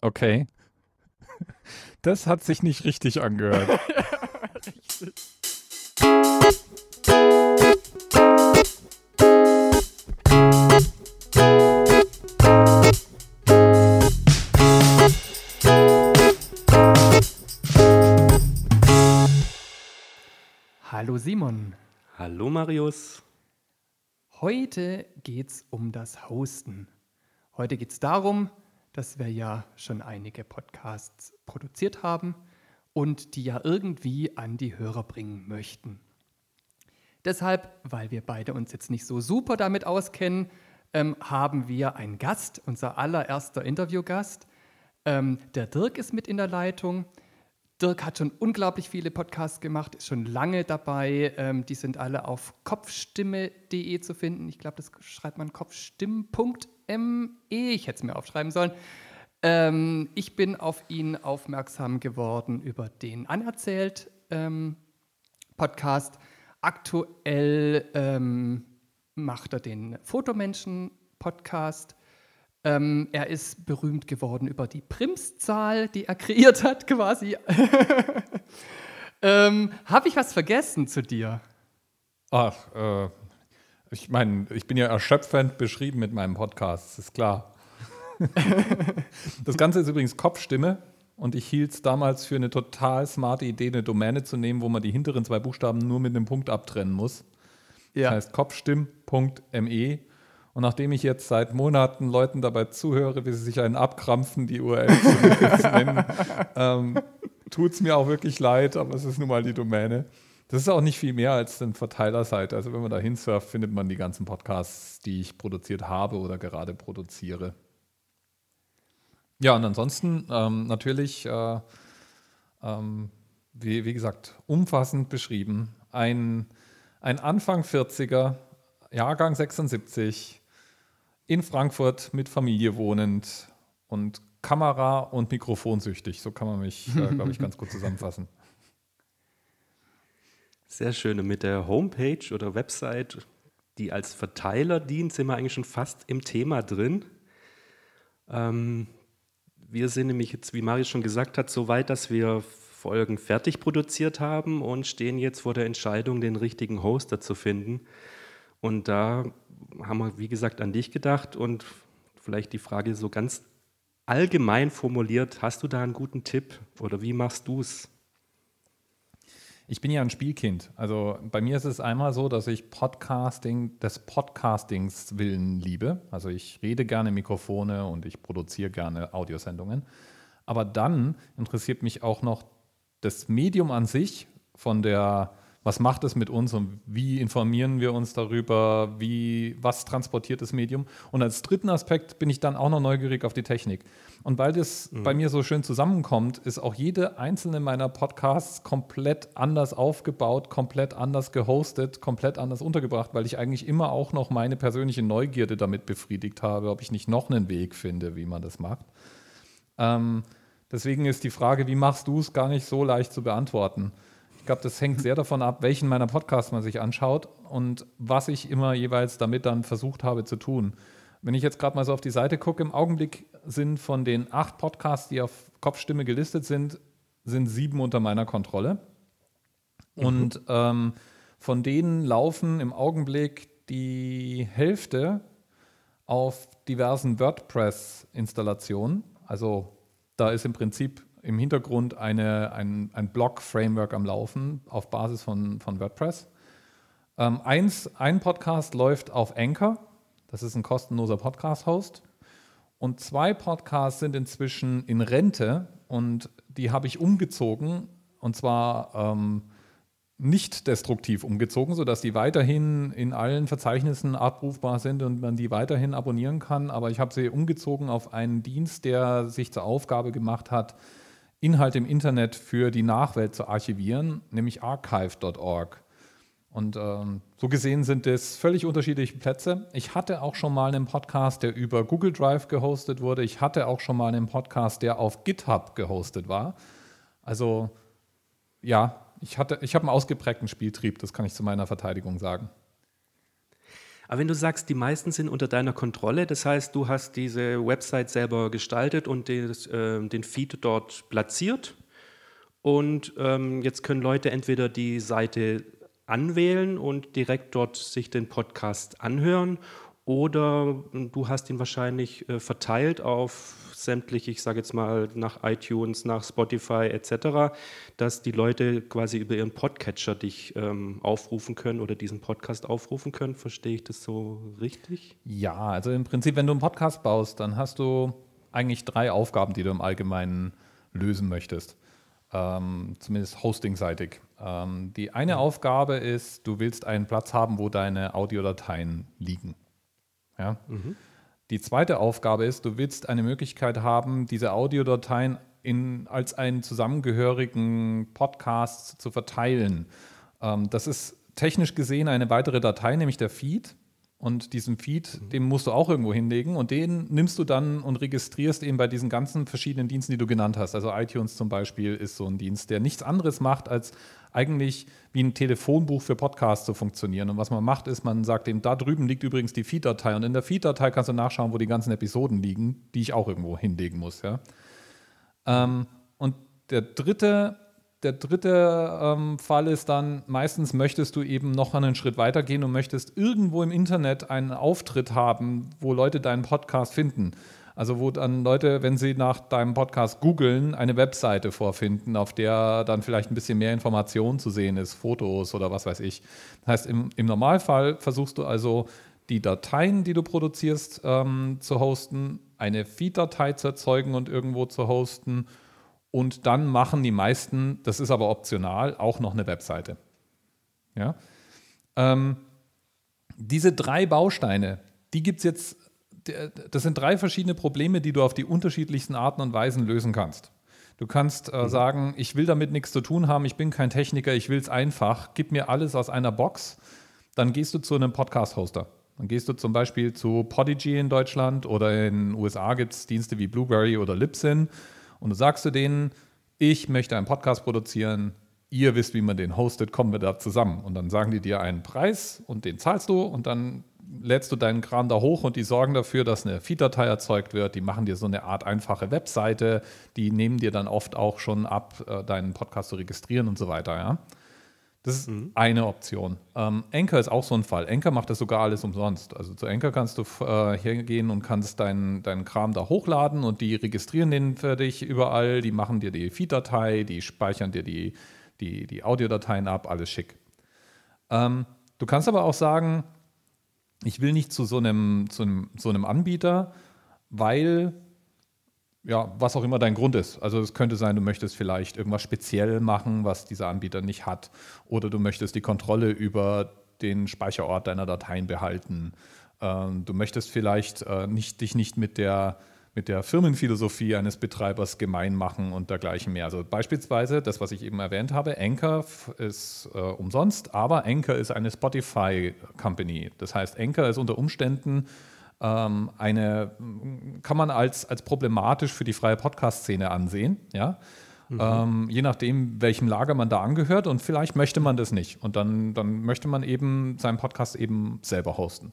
Okay. Das hat sich nicht richtig angehört. Hallo Simon. Hallo Marius. Heute geht es um das Hosten. Heute geht es darum, dass wir ja schon einige Podcasts produziert haben und die ja irgendwie an die Hörer bringen möchten. Deshalb, weil wir beide uns jetzt nicht so super damit auskennen, ähm, haben wir einen Gast, unser allererster Interviewgast. Ähm, der Dirk ist mit in der Leitung. Dirk hat schon unglaublich viele Podcasts gemacht, ist schon lange dabei. Ähm, die sind alle auf kopfstimme.de zu finden. Ich glaube, das schreibt man kopfstimm.me. Ich hätte es mir aufschreiben sollen. Ähm, ich bin auf ihn aufmerksam geworden über den Anerzählt ähm, Podcast. Aktuell ähm, macht er den Fotomenschen Podcast. Ähm, er ist berühmt geworden über die Primszahl, die er kreiert hat, quasi. ähm, Habe ich was vergessen zu dir? Ach, äh, ich meine, ich bin ja erschöpfend beschrieben mit meinem Podcast, ist klar. das Ganze ist übrigens Kopfstimme und ich hielt es damals für eine total smarte Idee, eine Domäne zu nehmen, wo man die hinteren zwei Buchstaben nur mit einem Punkt abtrennen muss. Ja. Das heißt kopfstimm.me und nachdem ich jetzt seit Monaten Leuten dabei zuhöre, wie sie sich einen abkrampfen, die URL zu nennen, ähm, tut es mir auch wirklich leid, aber es ist nun mal die Domäne. Das ist auch nicht viel mehr als eine Verteilerseite. Also wenn man da hinsurft, findet man die ganzen Podcasts, die ich produziert habe oder gerade produziere. Ja, und ansonsten ähm, natürlich, äh, ähm, wie, wie, gesagt, umfassend beschrieben. Ein, ein Anfang 40er, Jahrgang 76, in Frankfurt mit Familie wohnend und Kamera- und Mikrofonsüchtig. So kann man mich, äh, glaube ich, ganz gut zusammenfassen. Sehr schön. Und mit der Homepage oder Website, die als Verteiler dient, sind wir eigentlich schon fast im Thema drin. Ähm, wir sind nämlich jetzt, wie Marius schon gesagt hat, so weit, dass wir Folgen fertig produziert haben und stehen jetzt vor der Entscheidung, den richtigen Hoster zu finden. Und da haben wir, wie gesagt, an dich gedacht und vielleicht die Frage so ganz allgemein formuliert, hast du da einen guten Tipp oder wie machst du es? Ich bin ja ein Spielkind. Also bei mir ist es einmal so, dass ich Podcasting des Podcastings willen liebe. Also ich rede gerne Mikrofone und ich produziere gerne Audiosendungen. Aber dann interessiert mich auch noch das Medium an sich von der was macht es mit uns und wie informieren wir uns darüber, wie, was transportiert das Medium. Und als dritten Aspekt bin ich dann auch noch neugierig auf die Technik. Und weil das mhm. bei mir so schön zusammenkommt, ist auch jede einzelne meiner Podcasts komplett anders aufgebaut, komplett anders gehostet, komplett anders untergebracht, weil ich eigentlich immer auch noch meine persönliche Neugierde damit befriedigt habe, ob ich nicht noch einen Weg finde, wie man das macht. Ähm, deswegen ist die Frage, wie machst du es, gar nicht so leicht zu beantworten glaube, das hängt sehr davon ab, welchen meiner Podcasts man sich anschaut und was ich immer jeweils damit dann versucht habe zu tun. Wenn ich jetzt gerade mal so auf die Seite gucke, im Augenblick sind von den acht Podcasts, die auf Kopfstimme gelistet sind, sind sieben unter meiner Kontrolle. Mhm. Und ähm, von denen laufen im Augenblick die Hälfte auf diversen WordPress-Installationen. Also da ist im Prinzip im Hintergrund eine, ein, ein Blog-Framework am Laufen auf Basis von, von WordPress. Ähm, eins, ein Podcast läuft auf Anchor, das ist ein kostenloser Podcast-Host. Und zwei Podcasts sind inzwischen in Rente und die habe ich umgezogen und zwar ähm, nicht destruktiv umgezogen, sodass die weiterhin in allen Verzeichnissen abrufbar sind und man die weiterhin abonnieren kann. Aber ich habe sie umgezogen auf einen Dienst, der sich zur Aufgabe gemacht hat, Inhalte im Internet für die Nachwelt zu archivieren, nämlich archive.org. Und ähm, so gesehen sind es völlig unterschiedliche Plätze. Ich hatte auch schon mal einen Podcast, der über Google Drive gehostet wurde. Ich hatte auch schon mal einen Podcast, der auf GitHub gehostet war. Also ja, ich, ich habe einen ausgeprägten Spieltrieb, das kann ich zu meiner Verteidigung sagen. Aber wenn du sagst, die meisten sind unter deiner Kontrolle, das heißt, du hast diese Website selber gestaltet und des, äh, den Feed dort platziert. Und ähm, jetzt können Leute entweder die Seite anwählen und direkt dort sich den Podcast anhören oder du hast ihn wahrscheinlich äh, verteilt auf sämtliche, ich sage jetzt mal nach iTunes, nach Spotify etc., dass die Leute quasi über ihren Podcatcher dich ähm, aufrufen können oder diesen Podcast aufrufen können. Verstehe ich das so richtig? Ja, also im Prinzip, wenn du einen Podcast baust, dann hast du eigentlich drei Aufgaben, die du im Allgemeinen lösen möchtest. Ähm, zumindest hostingseitig. Ähm, die eine mhm. Aufgabe ist, du willst einen Platz haben, wo deine Audiodateien liegen. Ja? Mhm. Die zweite Aufgabe ist, du willst eine Möglichkeit haben, diese Audiodateien in, als einen zusammengehörigen Podcast zu verteilen. Ähm, das ist technisch gesehen eine weitere Datei, nämlich der Feed. Und diesen Feed, mhm. den musst du auch irgendwo hinlegen und den nimmst du dann und registrierst eben bei diesen ganzen verschiedenen Diensten, die du genannt hast. Also iTunes zum Beispiel ist so ein Dienst, der nichts anderes macht, als eigentlich wie ein Telefonbuch für Podcasts zu funktionieren. Und was man macht, ist, man sagt dem, da drüben liegt übrigens die Feed-Datei und in der Feed-Datei kannst du nachschauen, wo die ganzen Episoden liegen, die ich auch irgendwo hinlegen muss. Ja? Ähm, und der dritte der dritte ähm, Fall ist dann, meistens möchtest du eben noch einen Schritt weiter gehen und möchtest irgendwo im Internet einen Auftritt haben, wo Leute deinen Podcast finden. Also wo dann Leute, wenn sie nach deinem Podcast googeln, eine Webseite vorfinden, auf der dann vielleicht ein bisschen mehr Information zu sehen ist, Fotos oder was weiß ich. Das heißt, im, im Normalfall versuchst du also die Dateien, die du produzierst, ähm, zu hosten, eine Feed-Datei zu erzeugen und irgendwo zu hosten und dann machen die meisten, das ist aber optional, auch noch eine Webseite. Ja? Ähm, diese drei Bausteine, die gibt es jetzt, das sind drei verschiedene Probleme, die du auf die unterschiedlichsten Arten und Weisen lösen kannst. Du kannst äh, mhm. sagen, ich will damit nichts zu tun haben, ich bin kein Techniker, ich will es einfach, gib mir alles aus einer Box. Dann gehst du zu einem Podcast-Hoster. Dann gehst du zum Beispiel zu Podigy in Deutschland oder in den USA gibt es Dienste wie Blueberry oder Libsyn und du sagst zu denen, ich möchte einen Podcast produzieren, ihr wisst, wie man den hostet, kommen wir da zusammen. Und dann sagen die dir einen Preis und den zahlst du und dann lädst du deinen Kram da hoch und die sorgen dafür, dass eine Feed-Datei erzeugt wird. Die machen dir so eine Art einfache Webseite. Die nehmen dir dann oft auch schon ab, äh, deinen Podcast zu registrieren und so weiter. Ja? Das ist mhm. eine Option. Ähm, Anchor ist auch so ein Fall. Anchor macht das sogar alles umsonst. Also zu Anchor kannst du äh, hergehen und kannst deinen dein Kram da hochladen und die registrieren den für dich überall. Die machen dir die Feed-Datei, die speichern dir die, die, die Audiodateien ab, alles schick. Ähm, du kannst aber auch sagen, ich will nicht zu so einem, zu einem, so einem Anbieter, weil ja, was auch immer dein Grund ist. Also es könnte sein, du möchtest vielleicht irgendwas speziell machen, was dieser Anbieter nicht hat. Oder du möchtest die Kontrolle über den Speicherort deiner Dateien behalten. Ähm, du möchtest vielleicht äh, nicht, dich nicht mit der, mit der Firmenphilosophie eines Betreibers gemein machen und dergleichen mehr. Also beispielsweise das, was ich eben erwähnt habe, Anchor ist äh, umsonst, aber Anchor ist eine Spotify-Company. Das heißt, Anchor ist unter Umständen ähm, eine, kann man als, als problematisch für die freie Podcast-Szene ansehen, ja. Mhm. Ähm, je nachdem, welchem Lager man da angehört und vielleicht möchte man das nicht und dann, dann möchte man eben seinen Podcast eben selber hosten.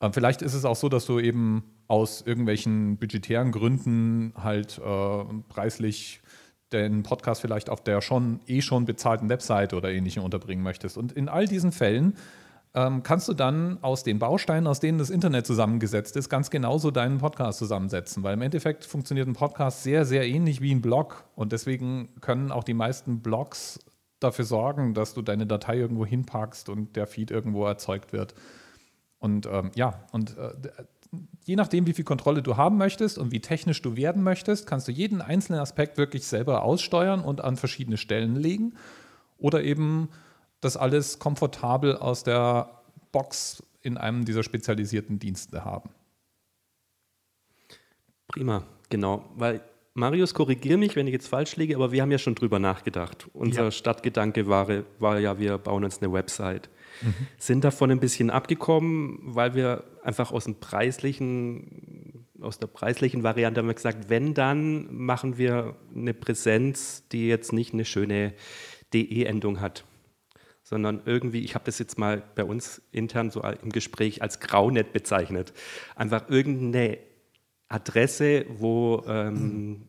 Ähm, vielleicht ist es auch so, dass du eben aus irgendwelchen budgetären Gründen halt äh, preislich den Podcast vielleicht auf der schon eh schon bezahlten Webseite oder ähnlichem unterbringen möchtest. Und in all diesen Fällen ähm, kannst du dann aus den Bausteinen, aus denen das Internet zusammengesetzt ist, ganz genauso deinen Podcast zusammensetzen. Weil im Endeffekt funktioniert ein Podcast sehr, sehr ähnlich wie ein Blog. Und deswegen können auch die meisten Blogs dafür sorgen, dass du deine Datei irgendwo hinpackst und der Feed irgendwo erzeugt wird. Und ähm, ja, und äh, je nachdem, wie viel Kontrolle du haben möchtest und wie technisch du werden möchtest, kannst du jeden einzelnen Aspekt wirklich selber aussteuern und an verschiedene Stellen legen. Oder eben das alles komfortabel aus der Box in einem dieser spezialisierten Dienste haben. Prima, genau, weil Marius, korrigiere mich, wenn ich jetzt falsch liege, aber wir haben ja schon drüber nachgedacht. Unser ja. Stadtgedanke war, war ja, wir bauen uns eine Website. Mhm. Sind davon ein bisschen abgekommen, weil wir einfach aus dem preislichen, aus der preislichen Variante haben wir gesagt, wenn dann machen wir eine Präsenz, die jetzt nicht eine schöne DE-Endung hat sondern irgendwie, ich habe das jetzt mal bei uns intern so im Gespräch als Graunet bezeichnet. Einfach irgendeine Adresse, wo, ähm,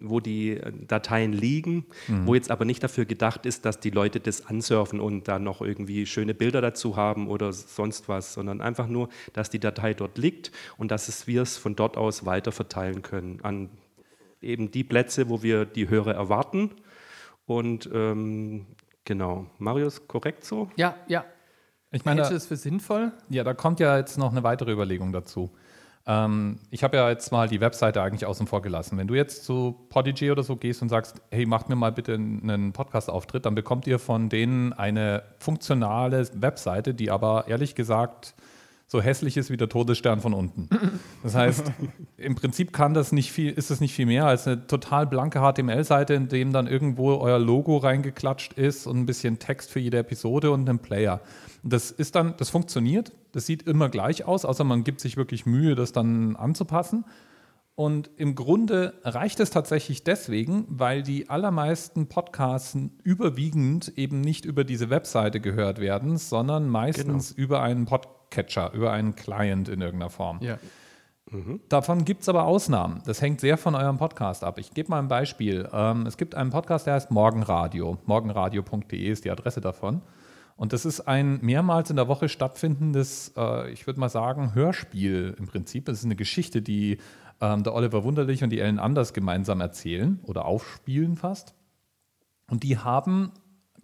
wo die Dateien liegen, mhm. wo jetzt aber nicht dafür gedacht ist, dass die Leute das ansurfen und dann noch irgendwie schöne Bilder dazu haben oder sonst was, sondern einfach nur, dass die Datei dort liegt und dass wir es von dort aus weiter verteilen können an eben die Plätze, wo wir die Hörer erwarten. Und ähm, genau, Marius, korrekt so? Ja, ja. Ich meine, Hältst du es für sinnvoll? Ja, da kommt ja jetzt noch eine weitere Überlegung dazu. Ähm, ich habe ja jetzt mal die Webseite eigentlich außen vor gelassen. Wenn du jetzt zu Podigy oder so gehst und sagst, hey, macht mir mal bitte einen Podcast-Auftritt, dann bekommt ihr von denen eine funktionale Webseite, die aber ehrlich gesagt so hässlich ist wie der Todesstern von unten. Das heißt, im Prinzip kann das nicht viel, ist es nicht viel mehr als eine total blanke HTML-Seite, in dem dann irgendwo euer Logo reingeklatscht ist und ein bisschen Text für jede Episode und einen Player. Das ist dann, das funktioniert, das sieht immer gleich aus, außer man gibt sich wirklich Mühe, das dann anzupassen. Und im Grunde reicht es tatsächlich deswegen, weil die allermeisten Podcasts überwiegend eben nicht über diese Webseite gehört werden, sondern meistens genau. über einen Podcatcher, über einen Client in irgendeiner Form. Ja. Mhm. Davon gibt es aber Ausnahmen. Das hängt sehr von eurem Podcast ab. Ich gebe mal ein Beispiel. Ähm, es gibt einen Podcast, der heißt Morgenradio. Morgenradio.de ist die Adresse davon. Und das ist ein mehrmals in der Woche stattfindendes, äh, ich würde mal sagen, Hörspiel im Prinzip. Es ist eine Geschichte, die ähm, der Oliver Wunderlich und die Ellen Anders gemeinsam erzählen oder aufspielen fast. Und die haben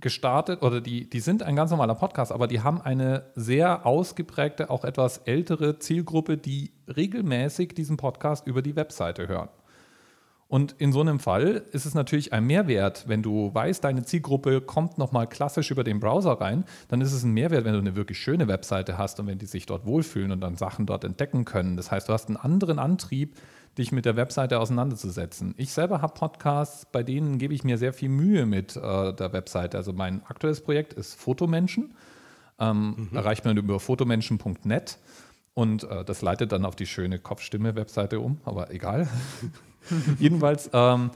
gestartet, oder die, die sind ein ganz normaler Podcast, aber die haben eine sehr ausgeprägte, auch etwas ältere Zielgruppe, die regelmäßig diesen Podcast über die Webseite hören. Und in so einem Fall ist es natürlich ein Mehrwert, wenn du weißt, deine Zielgruppe kommt nochmal klassisch über den Browser rein, dann ist es ein Mehrwert, wenn du eine wirklich schöne Webseite hast und wenn die sich dort wohlfühlen und dann Sachen dort entdecken können. Das heißt, du hast einen anderen Antrieb, dich mit der Webseite auseinanderzusetzen. Ich selber habe Podcasts, bei denen gebe ich mir sehr viel Mühe mit äh, der Webseite. Also mein aktuelles Projekt ist Fotomenschen. Ähm, mhm. Erreicht man über fotomenschen.net. Und äh, das leitet dann auf die schöne Kopfstimme-Webseite um, aber egal. Jedenfalls, ähm,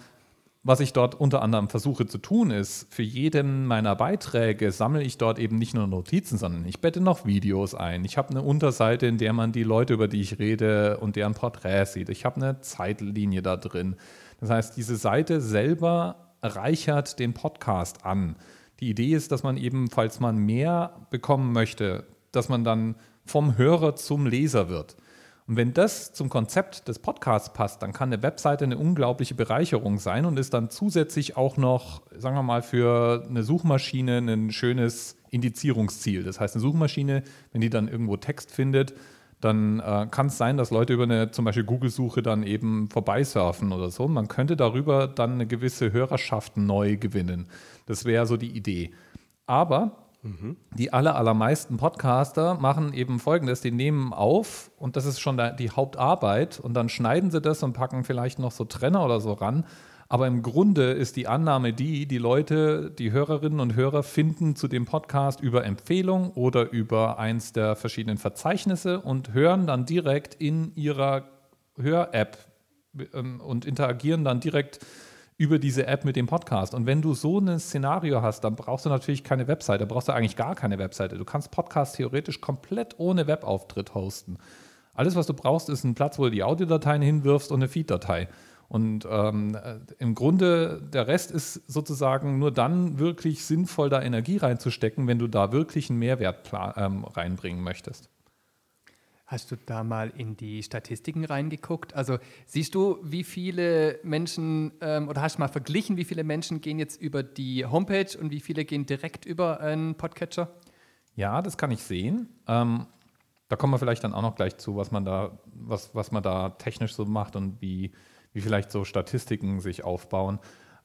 was ich dort unter anderem versuche zu tun, ist, für jeden meiner Beiträge sammle ich dort eben nicht nur Notizen, sondern ich bette noch Videos ein. Ich habe eine Unterseite, in der man die Leute, über die ich rede und deren Porträts sieht. Ich habe eine Zeitlinie da drin. Das heißt, diese Seite selber reichert den Podcast an. Die Idee ist, dass man eben, falls man mehr bekommen möchte, dass man dann vom Hörer zum Leser wird. Und wenn das zum Konzept des Podcasts passt, dann kann eine Webseite eine unglaubliche Bereicherung sein und ist dann zusätzlich auch noch, sagen wir mal, für eine Suchmaschine ein schönes Indizierungsziel. Das heißt, eine Suchmaschine, wenn die dann irgendwo Text findet, dann äh, kann es sein, dass Leute über eine zum Beispiel Google-Suche dann eben vorbeisurfen oder so. Man könnte darüber dann eine gewisse Hörerschaft neu gewinnen. Das wäre so die Idee. Aber die aller, allermeisten Podcaster machen eben folgendes: Die nehmen auf und das ist schon die Hauptarbeit und dann schneiden sie das und packen vielleicht noch so Trenner oder so ran. Aber im Grunde ist die Annahme die, die Leute, die Hörerinnen und Hörer finden zu dem Podcast über Empfehlung oder über eins der verschiedenen Verzeichnisse und hören dann direkt in ihrer Hör-App ähm, und interagieren dann direkt über diese App mit dem Podcast. Und wenn du so ein Szenario hast, dann brauchst du natürlich keine Webseite, brauchst du eigentlich gar keine Webseite. Du kannst Podcast theoretisch komplett ohne Webauftritt hosten. Alles, was du brauchst, ist ein Platz, wo du die Audiodateien hinwirfst und eine Feed-Datei. Und ähm, äh, im Grunde, der Rest ist sozusagen nur dann wirklich sinnvoll, da Energie reinzustecken, wenn du da wirklich einen Mehrwert ähm, reinbringen möchtest. Hast du da mal in die Statistiken reingeguckt? Also siehst du, wie viele Menschen, ähm, oder hast du mal verglichen, wie viele Menschen gehen jetzt über die Homepage und wie viele gehen direkt über einen Podcatcher? Ja, das kann ich sehen. Ähm, da kommen wir vielleicht dann auch noch gleich zu, was man da, was, was man da technisch so macht und wie, wie vielleicht so Statistiken sich aufbauen.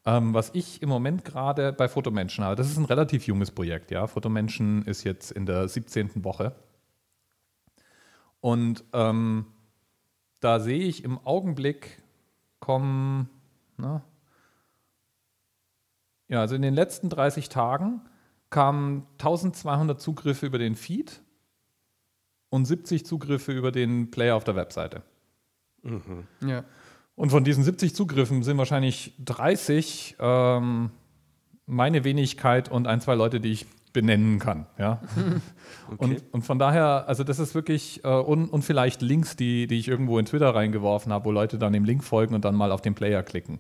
Ähm, was ich im Moment gerade bei Fotomenschen habe, das ist ein relativ junges Projekt, ja. Fotomenschen ist jetzt in der 17. Woche. Und ähm, da sehe ich im Augenblick kommen, na, ja, also in den letzten 30 Tagen kamen 1200 Zugriffe über den Feed und 70 Zugriffe über den Player auf der Webseite. Mhm. Ja. Und von diesen 70 Zugriffen sind wahrscheinlich 30 ähm, meine Wenigkeit und ein, zwei Leute, die ich benennen kann. Ja? okay. und, und von daher, also das ist wirklich, äh, und, und vielleicht Links, die, die ich irgendwo in Twitter reingeworfen habe, wo Leute dann dem Link folgen und dann mal auf den Player klicken.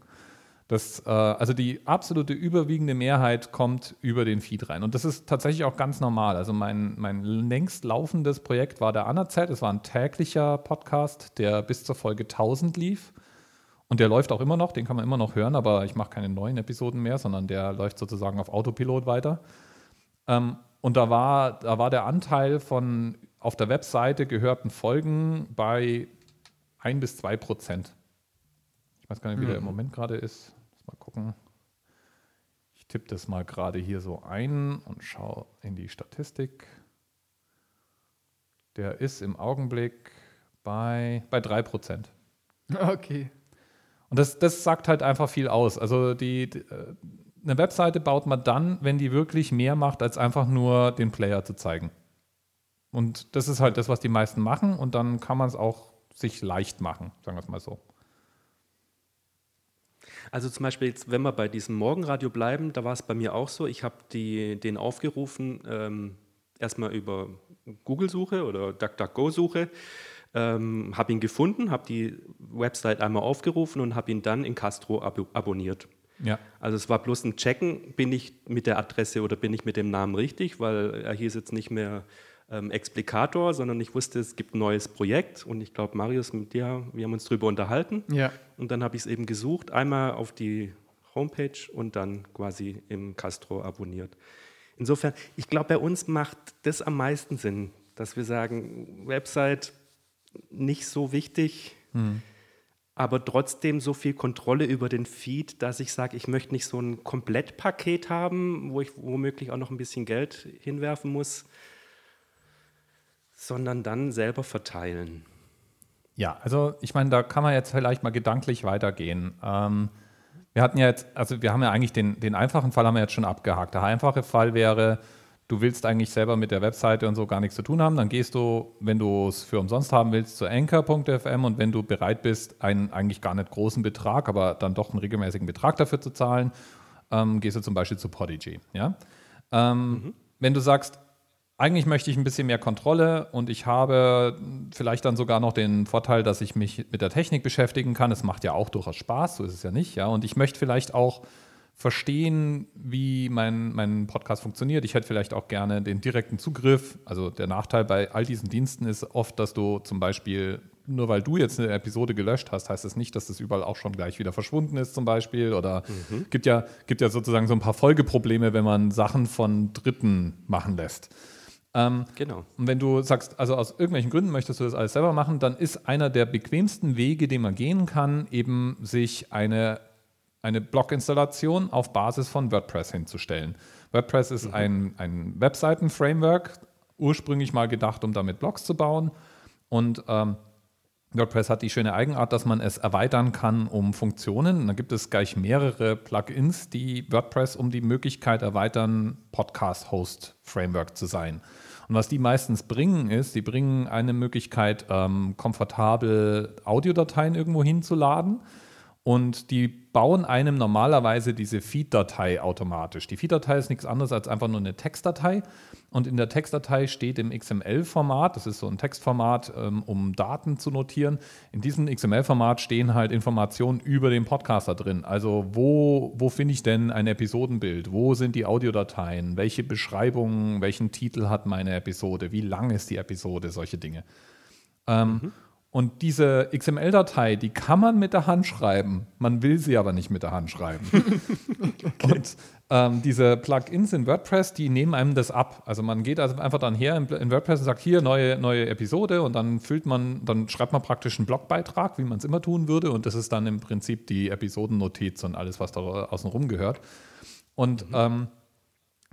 Das, äh, also die absolute überwiegende Mehrheit kommt über den Feed rein. Und das ist tatsächlich auch ganz normal. Also mein, mein längst laufendes Projekt war der Anerzählt. Es war ein täglicher Podcast, der bis zur Folge 1000 lief. Und der läuft auch immer noch, den kann man immer noch hören, aber ich mache keine neuen Episoden mehr, sondern der läuft sozusagen auf Autopilot weiter. Ähm, und da war, da war der Anteil von auf der Webseite gehörten Folgen bei 1 bis 2 Prozent. Ich weiß gar nicht, wie mhm. der im Moment gerade ist. Mal gucken. Ich tippe das mal gerade hier so ein und schaue in die Statistik. Der ist im Augenblick bei, bei 3%. Okay. Und das, das sagt halt einfach viel aus. Also die, die, äh, eine Webseite baut man dann, wenn die wirklich mehr macht, als einfach nur den Player zu zeigen. Und das ist halt das, was die meisten machen und dann kann man es auch sich leicht machen, sagen wir es mal so. Also zum Beispiel, jetzt, wenn wir bei diesem Morgenradio bleiben, da war es bei mir auch so, ich habe den aufgerufen, ähm, erstmal über Google-Suche oder DuckDuckGo-Suche, ähm, habe ihn gefunden, habe die Website einmal aufgerufen und habe ihn dann in Castro ab abonniert. Ja. Also es war bloß ein Checken, bin ich mit der Adresse oder bin ich mit dem Namen richtig, weil er hieß jetzt nicht mehr ähm, Explikator, sondern ich wusste, es gibt ein neues Projekt und ich glaube, Marius, mit dir, wir haben uns darüber unterhalten. Ja. Und dann habe ich es eben gesucht, einmal auf die Homepage und dann quasi im Castro abonniert. Insofern, ich glaube, bei uns macht das am meisten Sinn, dass wir sagen, Website nicht so wichtig, hm. Aber trotzdem so viel Kontrolle über den Feed, dass ich sage, ich möchte nicht so ein Komplettpaket haben, wo ich womöglich auch noch ein bisschen Geld hinwerfen muss, sondern dann selber verteilen. Ja, also ich meine, da kann man jetzt vielleicht mal gedanklich weitergehen. Ähm, wir hatten ja jetzt, also wir haben ja eigentlich den, den einfachen Fall haben wir jetzt schon abgehakt. Der einfache Fall wäre, du willst eigentlich selber mit der Webseite und so gar nichts zu tun haben, dann gehst du, wenn du es für umsonst haben willst, zu anchor.fm und wenn du bereit bist, einen eigentlich gar nicht großen Betrag, aber dann doch einen regelmäßigen Betrag dafür zu zahlen, ähm, gehst du zum Beispiel zu Podigy. Ja? Ähm, mhm. Wenn du sagst, eigentlich möchte ich ein bisschen mehr Kontrolle und ich habe vielleicht dann sogar noch den Vorteil, dass ich mich mit der Technik beschäftigen kann. Es macht ja auch durchaus Spaß, so ist es ja nicht. Ja? Und ich möchte vielleicht auch verstehen, wie mein, mein Podcast funktioniert. Ich hätte vielleicht auch gerne den direkten Zugriff. Also der Nachteil bei all diesen Diensten ist oft, dass du zum Beispiel, nur weil du jetzt eine Episode gelöscht hast, heißt das nicht, dass das überall auch schon gleich wieder verschwunden ist zum Beispiel. Oder mhm. gibt, ja, gibt ja sozusagen so ein paar Folgeprobleme, wenn man Sachen von Dritten machen lässt. Ähm, genau. Und wenn du sagst, also aus irgendwelchen Gründen möchtest du das alles selber machen, dann ist einer der bequemsten Wege, den man gehen kann, eben sich eine, eine Blog-Installation auf Basis von WordPress hinzustellen. WordPress ist mhm. ein, ein Webseiten-Framework, ursprünglich mal gedacht, um damit Blogs zu bauen. Und ähm, WordPress hat die schöne Eigenart, dass man es erweitern kann um Funktionen. Da gibt es gleich mehrere Plugins, die WordPress um die Möglichkeit erweitern, Podcast-Host-Framework zu sein. Und was die meistens bringen, ist, die bringen eine Möglichkeit, ähm, komfortabel Audiodateien irgendwo hinzuladen. Und die bauen einem normalerweise diese Feed-Datei automatisch. Die Feed-Datei ist nichts anderes als einfach nur eine Textdatei. Und in der Textdatei steht im XML-Format, das ist so ein Textformat, ähm, um Daten zu notieren. In diesem XML-Format stehen halt Informationen über den Podcaster drin. Also wo, wo finde ich denn ein Episodenbild? Wo sind die Audiodateien? Welche Beschreibungen, welchen Titel hat meine Episode? Wie lang ist die Episode? Solche Dinge. Ähm, mhm. Und diese XML-Datei, die kann man mit der Hand schreiben. Man will sie aber nicht mit der Hand schreiben. okay. Und ähm, diese Plugins in WordPress, die nehmen einem das ab. Also man geht also einfach dann her in, WordPress und sagt, hier, neue, neue Episode und dann füllt man, dann schreibt man praktisch einen Blogbeitrag, wie man es immer tun würde. Und das ist dann im Prinzip die Episodennotiz und alles, was da außenrum gehört. Und mhm. ähm,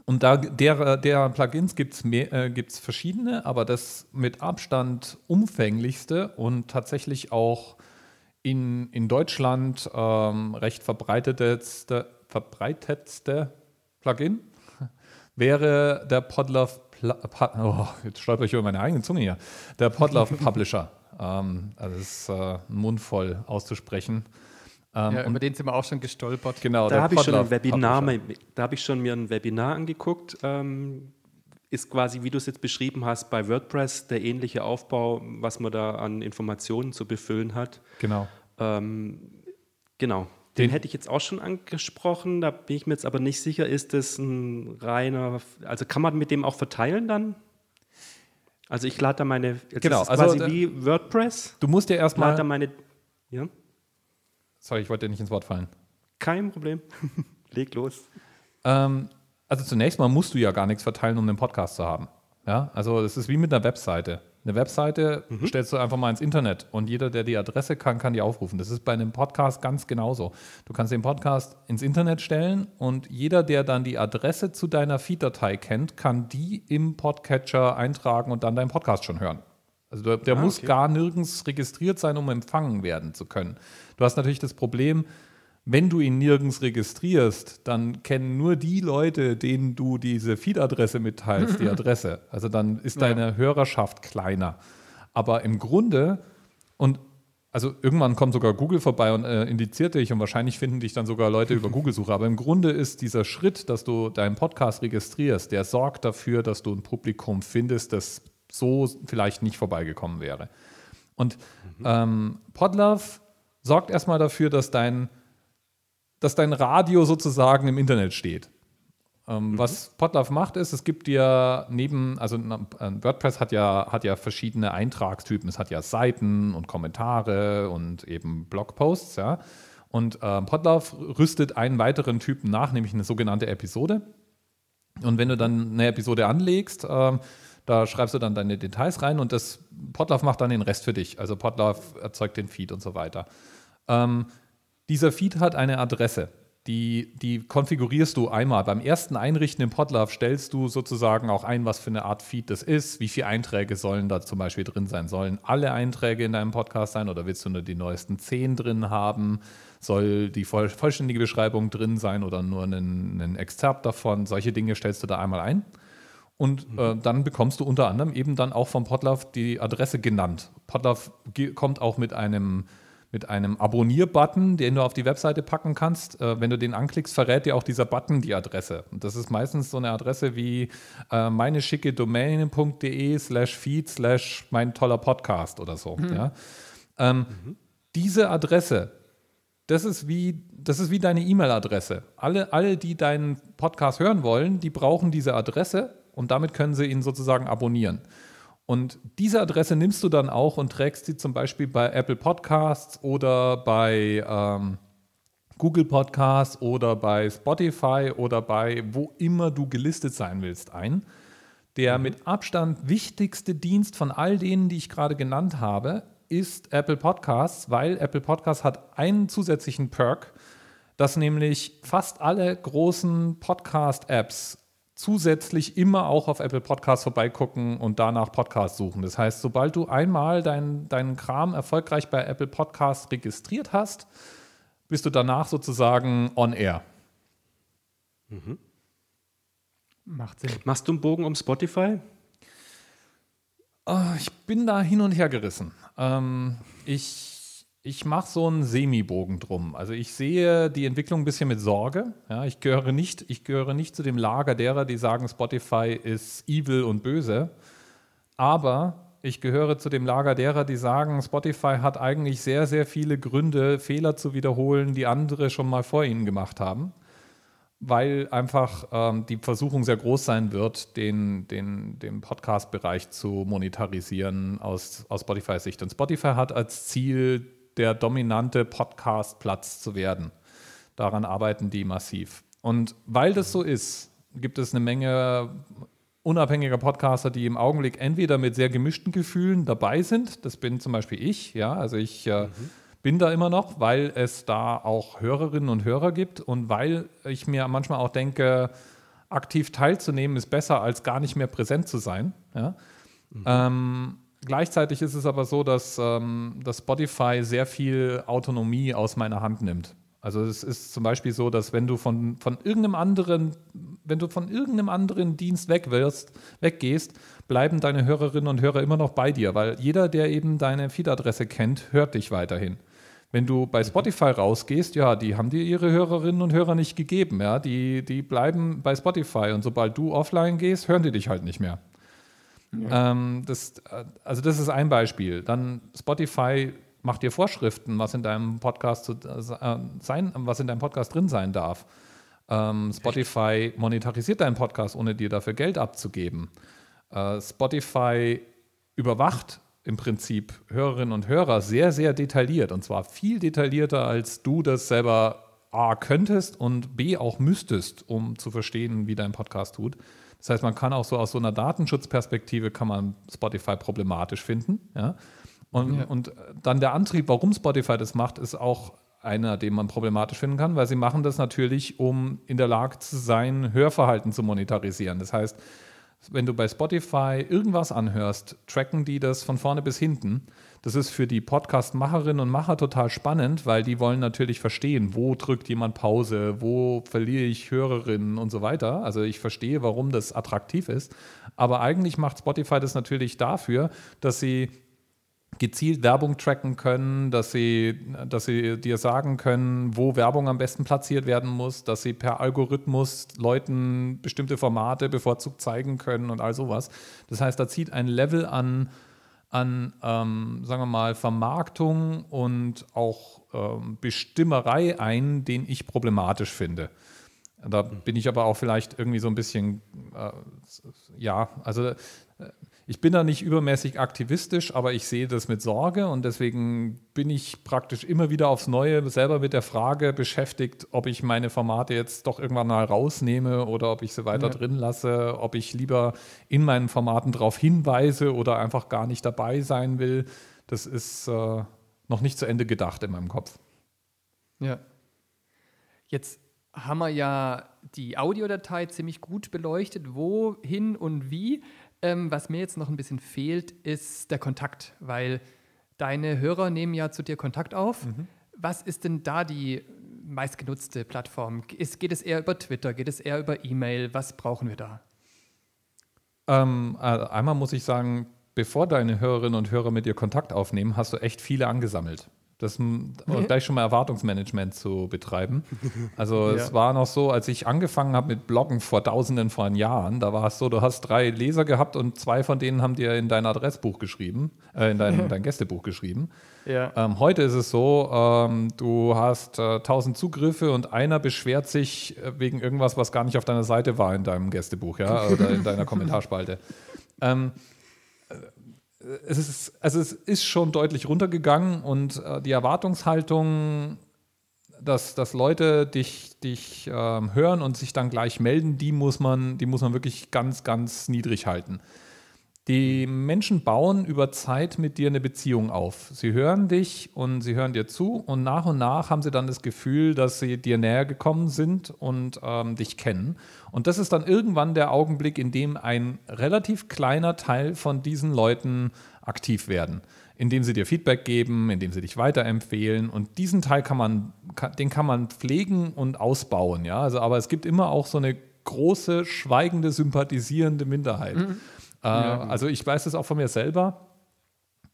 und da der, der Plugins gibt es äh, verschiedene, aber das mit Abstand umfänglichste und tatsächlich auch in, in Deutschland ähm, recht verbreitetste, verbreitetste Plugin wäre der Podlove, oh, jetzt stolper ich über meine eigene Zunge hier, der Podlove Publisher. ähm, also das ist äh, mundvoll auszusprechen. Ähm, ja, über den sind wir auch schon gestolpert. Genau, da habe ich schon ein Webinar, da habe ich schon mir ein Webinar angeguckt. Ähm, ist quasi, wie du es jetzt beschrieben hast, bei WordPress der ähnliche Aufbau, was man da an Informationen zu befüllen hat. Genau. Ähm, genau. Den, den, hätte ich jetzt auch schon angesprochen, da bin ich mir jetzt aber nicht sicher, ist das ein reiner, also kann man mit dem auch verteilen dann? Also ich lade da meine, jetzt genau, ist es also quasi wie WordPress. Du musst ja erstmal. da meine, ja. Sorry, ich wollte dir nicht ins Wort fallen. Kein Problem. Leg los. Ähm, also zunächst mal musst du ja gar nichts verteilen, um einen Podcast zu haben. Ja, also es ist wie mit einer Webseite. Eine Webseite mhm. stellst du einfach mal ins Internet und jeder, der die Adresse kann, kann die aufrufen. Das ist bei einem Podcast ganz genauso. Du kannst den Podcast ins Internet stellen und jeder, der dann die Adresse zu deiner Feed-Datei kennt, kann die im Podcatcher eintragen und dann deinen Podcast schon hören. Also der, der ah, muss okay. gar nirgends registriert sein, um empfangen werden zu können. Du hast natürlich das Problem, wenn du ihn nirgends registrierst, dann kennen nur die Leute, denen du diese Feed-Adresse mitteilst, die Adresse. Also dann ist deine ja. Hörerschaft kleiner. Aber im Grunde, und also irgendwann kommt sogar Google vorbei und äh, indiziert dich und wahrscheinlich finden dich dann sogar Leute über Google-Suche. Aber im Grunde ist dieser Schritt, dass du deinen Podcast registrierst, der sorgt dafür, dass du ein Publikum findest, das so vielleicht nicht vorbeigekommen wäre. Und mhm. ähm, Podlove sorgt erstmal dafür, dass dein dass dein Radio sozusagen im Internet steht. Ähm, mhm. Was Podlove macht, ist, es gibt dir neben, also WordPress hat ja, hat ja verschiedene Eintragstypen. Es hat ja Seiten und Kommentare und eben Blogposts, ja. Und äh, Podlove rüstet einen weiteren Typen nach, nämlich eine sogenannte Episode. Und wenn du dann eine Episode anlegst, äh, da schreibst du dann deine Details rein und das Podlove macht dann den Rest für dich. Also Podlove erzeugt den Feed und so weiter. Ähm, dieser Feed hat eine Adresse. Die, die konfigurierst du einmal. Beim ersten Einrichten im Podlove stellst du sozusagen auch ein, was für eine Art Feed das ist, wie viele Einträge sollen da zum Beispiel drin sein. Sollen alle Einträge in deinem Podcast sein oder willst du nur die neuesten zehn drin haben? Soll die voll, vollständige Beschreibung drin sein oder nur ein, Exzerpt davon? Solche Dinge stellst du da einmal ein. Und mhm. äh, dann bekommst du unter anderem eben dann auch vom Podlove die Adresse genannt. Podlove kommt auch mit einem mit einem Abonnier-Button, den du auf die Webseite packen kannst. Äh, wenn du den anklickst, verrät dir auch dieser Button die Adresse. Und das ist meistens so eine Adresse wie äh, meine schicke Domain.de slash feed slash mein toller Podcast oder so. Mhm. Ja? Ähm, mhm. Diese Adresse, das ist wie, das ist wie deine E-Mail-Adresse. Alle, alle, die deinen Podcast hören wollen, die brauchen diese Adresse und damit können sie ihn sozusagen abonnieren. Und diese Adresse nimmst du dann auch und trägst sie zum Beispiel bei Apple Podcasts oder bei ähm, Google Podcasts oder bei Spotify oder bei wo immer du gelistet sein willst ein. Der mhm. mit Abstand wichtigste Dienst von all denen, die ich gerade genannt habe, ist Apple Podcasts, weil Apple Podcasts hat einen zusätzlichen Perk, dass nämlich fast alle großen Podcast-Apps zusätzlich immer auch auf Apple Podcasts vorbeigucken und danach Podcasts suchen. Das heißt, sobald du einmal deinen dein Kram erfolgreich bei Apple Podcasts registriert hast, bist du danach sozusagen on air. Mhm. Macht Sinn. Machst du einen Bogen um Spotify? Oh, ich bin da hin und her gerissen. Ähm, ich ich mache so einen Semi-Bogen drum. Also ich sehe die Entwicklung ein bisschen mit Sorge. Ja, ich, gehöre nicht, ich gehöre nicht zu dem Lager derer, die sagen, Spotify ist evil und böse. Aber ich gehöre zu dem Lager derer, die sagen, Spotify hat eigentlich sehr, sehr viele Gründe, Fehler zu wiederholen, die andere schon mal vor ihnen gemacht haben. Weil einfach ähm, die Versuchung sehr groß sein wird, den, den, den Podcast-Bereich zu monetarisieren aus, aus Spotify Sicht. Und Spotify hat als Ziel der dominante Podcast-Platz zu werden. Daran arbeiten die massiv. Und weil das so ist, gibt es eine Menge unabhängiger Podcaster, die im Augenblick entweder mit sehr gemischten Gefühlen dabei sind. Das bin zum Beispiel ich. Ja, also ich äh, mhm. bin da immer noch, weil es da auch Hörerinnen und Hörer gibt und weil ich mir manchmal auch denke, aktiv teilzunehmen ist besser als gar nicht mehr präsent zu sein. Ja. Mhm. Ähm, Gleichzeitig ist es aber so, dass, ähm, dass Spotify sehr viel Autonomie aus meiner Hand nimmt. Also es ist zum Beispiel so, dass wenn du von, von irgendeinem anderen, wenn du von irgendeinem anderen Dienst weg wirst, weggehst, bleiben deine Hörerinnen und Hörer immer noch bei dir, weil jeder, der eben deine Feed-Adresse kennt, hört dich weiterhin. Wenn du bei Spotify rausgehst, ja, die haben dir ihre Hörerinnen und Hörer nicht gegeben, ja, die, die bleiben bei Spotify und sobald du offline gehst, hören die dich halt nicht mehr. Ja. Ähm, das, also das ist ein Beispiel. Dann Spotify macht dir Vorschriften, was in deinem Podcast zu, äh, sein, was in deinem Podcast drin sein darf. Ähm, Spotify Echt? monetarisiert deinen Podcast, ohne dir dafür Geld abzugeben. Äh, Spotify überwacht im Prinzip Hörerinnen und Hörer sehr, sehr detailliert. Und zwar viel detaillierter, als du das selber A könntest und B auch müsstest, um zu verstehen, wie dein Podcast tut. Das heißt, man kann auch so aus so einer Datenschutzperspektive kann man Spotify problematisch finden. Ja? Und, ja. und dann der Antrieb, warum Spotify das macht, ist auch einer, den man problematisch finden kann, weil sie machen das natürlich, um in der Lage zu sein, Hörverhalten zu monetarisieren. Das heißt, wenn du bei Spotify irgendwas anhörst, tracken die das von vorne bis hinten. Das ist für die Podcast-Macherinnen und Macher total spannend, weil die wollen natürlich verstehen, wo drückt jemand Pause, wo verliere ich Hörerinnen und so weiter. Also ich verstehe, warum das attraktiv ist. Aber eigentlich macht Spotify das natürlich dafür, dass sie gezielt Werbung tracken können, dass sie, dass sie dir sagen können, wo Werbung am besten platziert werden muss, dass sie per Algorithmus Leuten bestimmte Formate bevorzugt zeigen können und all sowas. Das heißt, da zieht ein Level an, an ähm, sagen wir mal, Vermarktung und auch ähm, Bestimmerei ein, den ich problematisch finde. Da bin ich aber auch vielleicht irgendwie so ein bisschen, äh, ja, also ich bin da nicht übermäßig aktivistisch, aber ich sehe das mit Sorge und deswegen bin ich praktisch immer wieder aufs Neue selber mit der Frage beschäftigt, ob ich meine Formate jetzt doch irgendwann mal rausnehme oder ob ich sie weiter ja. drin lasse, ob ich lieber in meinen Formaten darauf hinweise oder einfach gar nicht dabei sein will. Das ist äh, noch nicht zu Ende gedacht in meinem Kopf. Ja. Jetzt haben wir ja die Audiodatei ziemlich gut beleuchtet, wohin und wie. Ähm, was mir jetzt noch ein bisschen fehlt, ist der Kontakt, weil deine Hörer nehmen ja zu dir Kontakt auf. Mhm. Was ist denn da die meistgenutzte Plattform? Ist, geht es eher über Twitter? Geht es eher über E-Mail? Was brauchen wir da? Ähm, äh, einmal muss ich sagen, bevor deine Hörerinnen und Hörer mit dir Kontakt aufnehmen, hast du echt viele angesammelt. Das gleich schon mal Erwartungsmanagement zu betreiben. Also ja. es war noch so, als ich angefangen habe mit Bloggen vor tausenden von Jahren, da war es so, du hast drei Leser gehabt und zwei von denen haben dir in dein Adressbuch geschrieben, äh, in dein, dein Gästebuch geschrieben. Ja. Ähm, heute ist es so, ähm, du hast äh, tausend Zugriffe und einer beschwert sich äh, wegen irgendwas, was gar nicht auf deiner Seite war in deinem Gästebuch, ja, oder in deiner Kommentarspalte. Ähm, es ist, also es ist schon deutlich runtergegangen und äh, die Erwartungshaltung, dass, dass Leute dich, dich äh, hören und sich dann gleich melden, die muss, man, die muss man wirklich ganz, ganz niedrig halten. Die Menschen bauen über Zeit mit dir eine Beziehung auf. Sie hören dich und sie hören dir zu und nach und nach haben sie dann das Gefühl, dass sie dir näher gekommen sind und ähm, dich kennen. Und das ist dann irgendwann der Augenblick, in dem ein relativ kleiner Teil von diesen Leuten aktiv werden, indem sie dir Feedback geben, indem sie dich weiterempfehlen. Und diesen Teil kann man, den kann man pflegen und ausbauen. Ja? Also, aber es gibt immer auch so eine große, schweigende, sympathisierende Minderheit. Mhm äh, also ich weiß das auch von mir selber.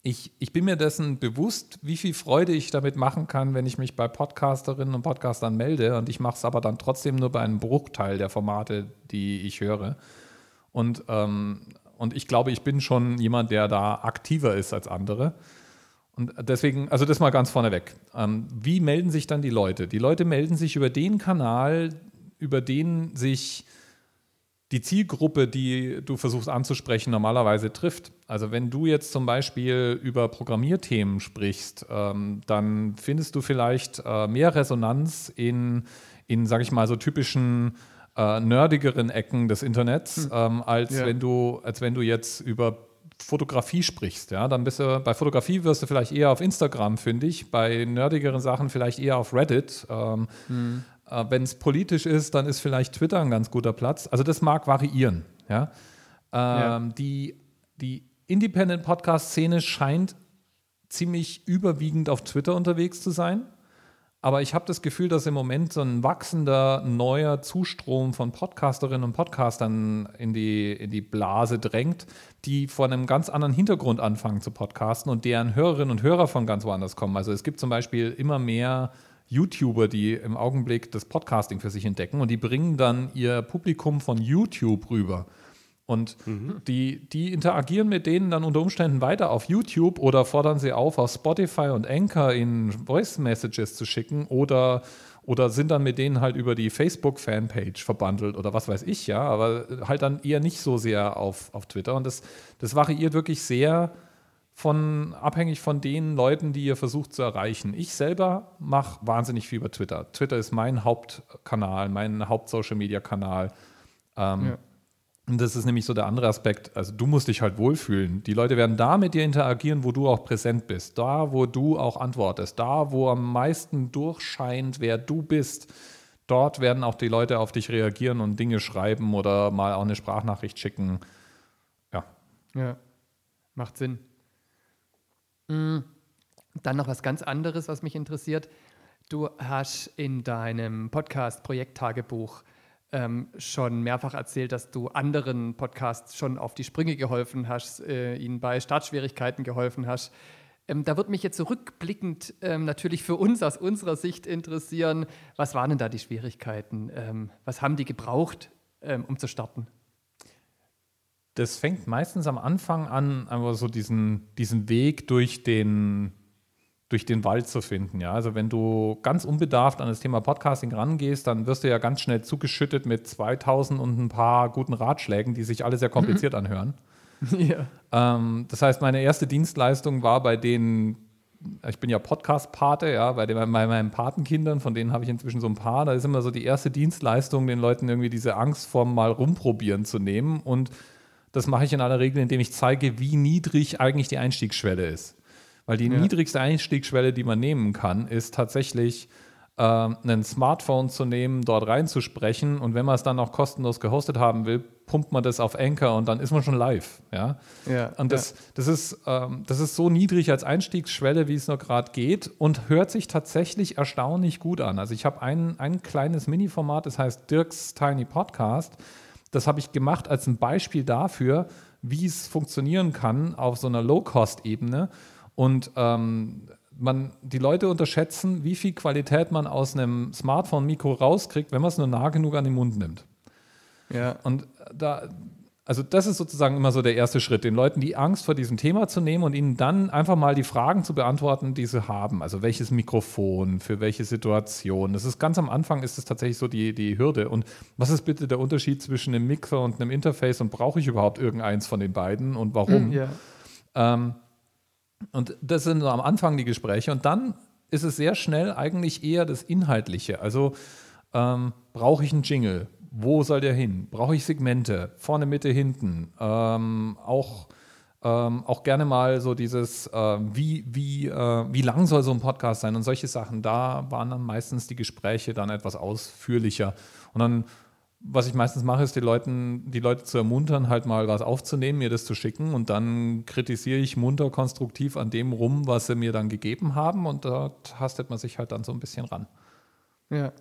Ich, ich bin mir dessen bewusst, wie viel Freude ich damit machen kann, wenn ich mich bei Podcasterinnen und Podcastern melde. Und ich mache es aber dann trotzdem nur bei einem Bruchteil der Formate, die ich höre. Und, ähm, und ich glaube, ich bin schon jemand, der da aktiver ist als andere. Und deswegen, also das mal ganz vorneweg. Ähm, wie melden sich dann die Leute? Die Leute melden sich über den Kanal, über den sich die Zielgruppe, die du versuchst anzusprechen, normalerweise trifft. Also wenn du jetzt zum Beispiel über Programmierthemen sprichst, ähm, dann findest du vielleicht äh, mehr Resonanz in, in sage ich mal, so typischen äh, nerdigeren Ecken des Internets, hm. ähm, als, ja. wenn du, als wenn du jetzt über Fotografie sprichst, ja, dann bist du bei Fotografie wirst du vielleicht eher auf Instagram fündig, bei nerdigeren Sachen vielleicht eher auf Reddit. Ähm, hm. Äh, Wenn es politisch ist, dann ist vielleicht Twitter ein ganz guter Platz. Also das mag variieren. Ja? Ähm, ja. Die, die Independent-Podcast-Szene scheint ziemlich überwiegend auf Twitter unterwegs zu sein. Aber ich habe das Gefühl, dass im Moment so ein wachsender neuer Zustrom von Podcasterinnen und Podcastern in die, in die Blase drängt, die vor einem ganz anderen Hintergrund anfangen zu podcasten und deren Hörerinnen und Hörer von ganz woanders kommen. Also es gibt zum Beispiel immer mehr YouTuber, die im Augenblick das Podcasting für sich entdecken und die bringen dann ihr Publikum von YouTube rüber. Und mhm. die, die interagieren mit denen dann unter Umständen weiter auf YouTube oder fordern sie auf, auf Spotify und Anchor in Voice Messages zu schicken oder, oder sind dann mit denen halt über die Facebook-Fanpage verbandelt oder was weiß ich, ja, aber halt dann eher nicht so sehr auf, auf Twitter. Und das, das variiert wirklich sehr von, abhängig von den Leuten, die ihr versucht zu erreichen. Ich selber mache wahnsinnig viel über Twitter. Twitter ist mein Hauptkanal, mein Haupt-Social-Media-Kanal. Ähm, ja und das ist nämlich so der andere Aspekt. Also du musst dich halt wohlfühlen. Die Leute werden da mit dir interagieren, wo du auch präsent bist. Da, wo du auch antwortest. Da, wo am meisten durchscheint, wer du bist. Dort werden auch die Leute auf dich reagieren und Dinge schreiben oder mal auch eine Sprachnachricht schicken. Ja. Ja, macht Sinn. Mhm. Dann noch was ganz anderes, was mich interessiert. Du hast in deinem Podcast Projekttagebuch ähm, schon mehrfach erzählt, dass du anderen Podcasts schon auf die Sprünge geholfen hast, äh, ihnen bei Startschwierigkeiten geholfen hast. Ähm, da würde mich jetzt zurückblickend ähm, natürlich für uns aus unserer Sicht interessieren, was waren denn da die Schwierigkeiten? Ähm, was haben die gebraucht, ähm, um zu starten? Das fängt meistens am Anfang an, einfach so diesen, diesen Weg durch den, durch den Wald zu finden. Ja? Also wenn du ganz unbedarft an das Thema Podcasting rangehst, dann wirst du ja ganz schnell zugeschüttet mit 2000 und ein paar guten Ratschlägen, die sich alle sehr kompliziert mhm. anhören. Ja. Ähm, das heißt, meine erste Dienstleistung war bei den, ich bin ja Podcast-Pate, ja, bei, den, bei meinen Patenkindern, von denen habe ich inzwischen so ein paar, da ist immer so die erste Dienstleistung, den Leuten irgendwie diese Angst vorm mal rumprobieren zu nehmen und das mache ich in aller Regel, indem ich zeige, wie niedrig eigentlich die Einstiegsschwelle ist. Weil die ja. niedrigste Einstiegsschwelle, die man nehmen kann, ist tatsächlich äh, ein Smartphone zu nehmen, dort reinzusprechen und wenn man es dann auch kostenlos gehostet haben will, pumpt man das auf Anchor und dann ist man schon live. Ja? ja und das, ja. das, ist, ähm, das ist so niedrig als Einstiegsschwelle, wie es noch gerade geht und hört sich tatsächlich erstaunlich gut an. Also ich habe ein, ein kleines Mini-Format, das heißt Dirks Tiny Podcast. Das habe ich gemacht als ein Beispiel dafür, wie es funktionieren kann auf so einer Low-Cost-Ebene. Und ähm, man, die Leute unterschätzen, wie viel Qualität man aus einem Smartphone-Mikro rauskriegt, wenn man es nur nah genug an den Mund nimmt. Ja. Und da, also das ist sozusagen immer so der erste Schritt, den Leuten die Angst vor diesem Thema zu nehmen und ihnen dann einfach mal die Fragen zu beantworten, die sie haben. Also welches Mikrofon, für welche Situation. Das ist ganz am Anfang ist es tatsächlich so die, die Hürde. Und was ist bitte der Unterschied zwischen einem Mixer und einem Interface und brauche ich überhaupt irgendeins von den beiden und warum? Ja. Ähm, und das sind so am Anfang die Gespräche. Und dann ist es sehr schnell eigentlich eher das Inhaltliche. Also ähm, brauche ich einen Jingle? Wo soll der hin? Brauche ich Segmente? Vorne, Mitte, hinten? Ähm, auch, ähm, auch gerne mal so dieses, äh, wie, wie, äh, wie lang soll so ein Podcast sein und solche Sachen. Da waren dann meistens die Gespräche dann etwas ausführlicher. Und dann was ich meistens mache, ist, die, Leuten, die Leute zu ermuntern, halt mal was aufzunehmen, mir das zu schicken und dann kritisiere ich munter konstruktiv an dem rum, was sie mir dann gegeben haben und dort hastet man sich halt dann so ein bisschen ran. Ja.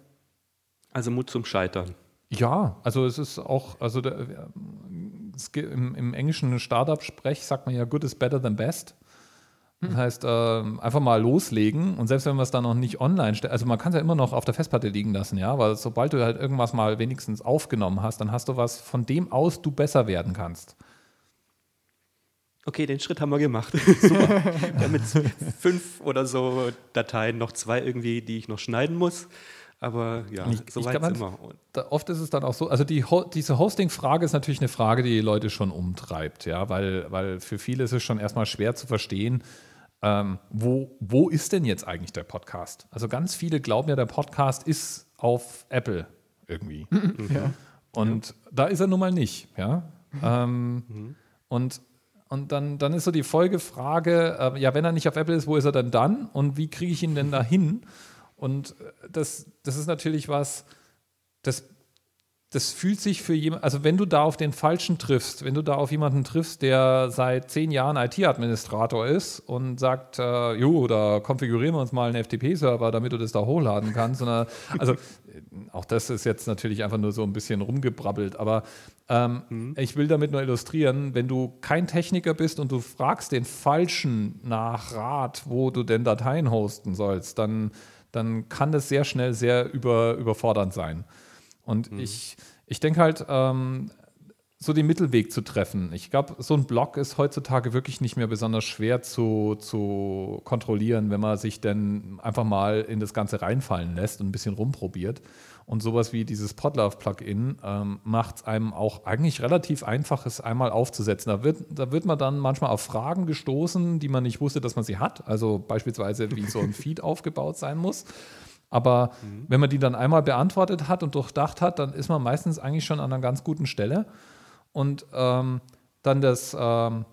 Also Mut zum Scheitern. Ja, also es ist auch, also der, es, im, im englischen Startup-Sprech sagt man ja, good is better than best. Das heißt, äh, einfach mal loslegen und selbst wenn man es dann noch nicht online stellt, also man kann es ja immer noch auf der Festplatte liegen lassen, ja, weil sobald du halt irgendwas mal wenigstens aufgenommen hast, dann hast du was, von dem aus du besser werden kannst. Okay, den Schritt haben wir gemacht. Super. wir haben jetzt fünf oder so Dateien, noch zwei irgendwie, die ich noch schneiden muss. Aber ja, ich, so weit sind wir. Da, oft ist es dann auch so, also die, diese Hosting-Frage ist natürlich eine Frage, die die Leute schon umtreibt, ja, weil, weil für viele ist es schon erstmal schwer zu verstehen, ähm, wo, wo ist denn jetzt eigentlich der Podcast? Also ganz viele glauben ja, der Podcast ist auf Apple irgendwie. Ja. Und ja. da ist er nun mal nicht. Ja? Ähm, mhm. Und, und dann, dann ist so die Folgefrage, äh, ja, wenn er nicht auf Apple ist, wo ist er denn dann? Und wie kriege ich ihn denn da hin? Und das, das ist natürlich was, das das fühlt sich für jemanden, also wenn du da auf den Falschen triffst, wenn du da auf jemanden triffst, der seit zehn Jahren IT-Administrator ist und sagt, äh, jo, da konfigurieren wir uns mal einen FTP-Server, damit du das da hochladen kannst. Sondern, also auch das ist jetzt natürlich einfach nur so ein bisschen rumgebrabbelt, aber ähm, mhm. ich will damit nur illustrieren, wenn du kein Techniker bist und du fragst den Falschen nach Rat, wo du denn Dateien hosten sollst, dann, dann kann das sehr schnell sehr über, überfordernd sein. Und mhm. ich, ich denke halt, ähm, so den Mittelweg zu treffen. Ich glaube, so ein Blog ist heutzutage wirklich nicht mehr besonders schwer zu, zu kontrollieren, wenn man sich dann einfach mal in das Ganze reinfallen lässt und ein bisschen rumprobiert. Und sowas wie dieses Podlove-Plugin ähm, macht es einem auch eigentlich relativ einfach, es einmal aufzusetzen. Da wird, da wird man dann manchmal auf Fragen gestoßen, die man nicht wusste, dass man sie hat. Also beispielsweise, wie so ein Feed aufgebaut sein muss. Aber mhm. wenn man die dann einmal beantwortet hat und durchdacht hat, dann ist man meistens eigentlich schon an einer ganz guten Stelle. Und ähm, dann das, ähm,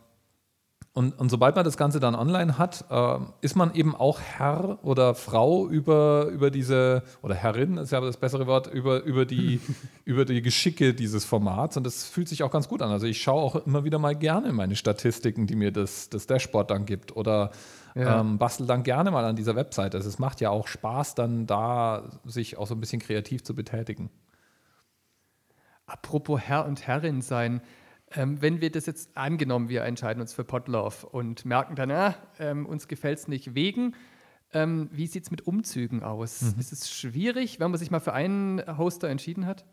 und, und sobald man das Ganze dann online hat, äh, ist man eben auch Herr oder Frau über, über diese, oder Herrin ist ja das bessere Wort, über, über, die, über die Geschicke dieses Formats. Und das fühlt sich auch ganz gut an. Also ich schaue auch immer wieder mal gerne meine Statistiken, die mir das, das Dashboard dann gibt. Oder ja. Ähm, bastel dann gerne mal an dieser Webseite. Also es macht ja auch Spaß, dann da sich auch so ein bisschen kreativ zu betätigen. Apropos Herr und Herrin sein, ähm, wenn wir das jetzt angenommen, wir entscheiden uns für Podlove und merken dann, ah, ähm, uns gefällt es nicht wegen, ähm, wie sieht es mit Umzügen aus? Mhm. Ist es schwierig, wenn man sich mal für einen Hoster entschieden hat?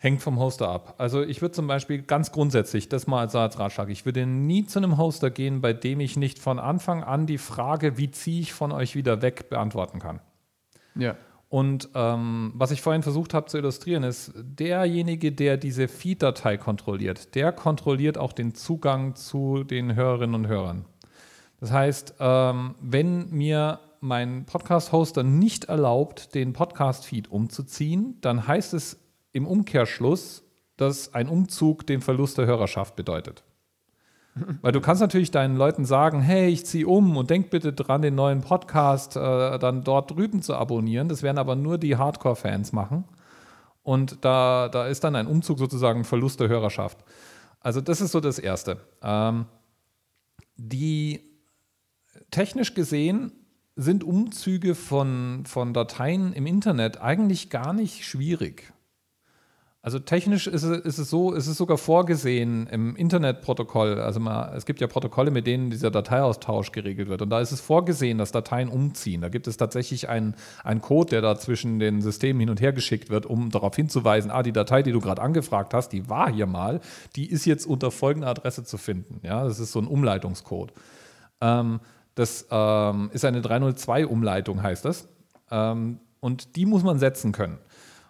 Hängt vom Hoster ab. Also ich würde zum Beispiel ganz grundsätzlich, das mal als Ratschlag, ich würde nie zu einem Hoster gehen, bei dem ich nicht von Anfang an die Frage, wie ziehe ich von euch wieder weg, beantworten kann. Ja. Und ähm, was ich vorhin versucht habe zu illustrieren, ist, derjenige, der diese Feed-Datei kontrolliert, der kontrolliert auch den Zugang zu den Hörerinnen und Hörern. Das heißt, ähm, wenn mir mein Podcast-Hoster nicht erlaubt, den Podcast-Feed umzuziehen, dann heißt es im Umkehrschluss, dass ein Umzug den Verlust der Hörerschaft bedeutet. Weil du kannst natürlich deinen Leuten sagen, hey, ich ziehe um und denk bitte dran, den neuen Podcast äh, dann dort drüben zu abonnieren. Das werden aber nur die Hardcore-Fans machen. Und da, da ist dann ein Umzug sozusagen Verlust der Hörerschaft. Also das ist so das Erste. Ähm, die technisch gesehen sind Umzüge von, von Dateien im Internet eigentlich gar nicht schwierig. Also technisch ist es, ist es so, ist es sogar vorgesehen im Internetprotokoll. Also mal, es gibt ja Protokolle, mit denen dieser Dateiaustausch geregelt wird. Und da ist es vorgesehen, dass Dateien umziehen. Da gibt es tatsächlich einen, einen Code, der da zwischen den Systemen hin und her geschickt wird, um darauf hinzuweisen, ah, die Datei, die du gerade angefragt hast, die war hier mal, die ist jetzt unter folgender Adresse zu finden. Ja, das ist so ein Umleitungscode. Ähm, das ähm, ist eine 302-Umleitung, heißt das. Ähm, und die muss man setzen können.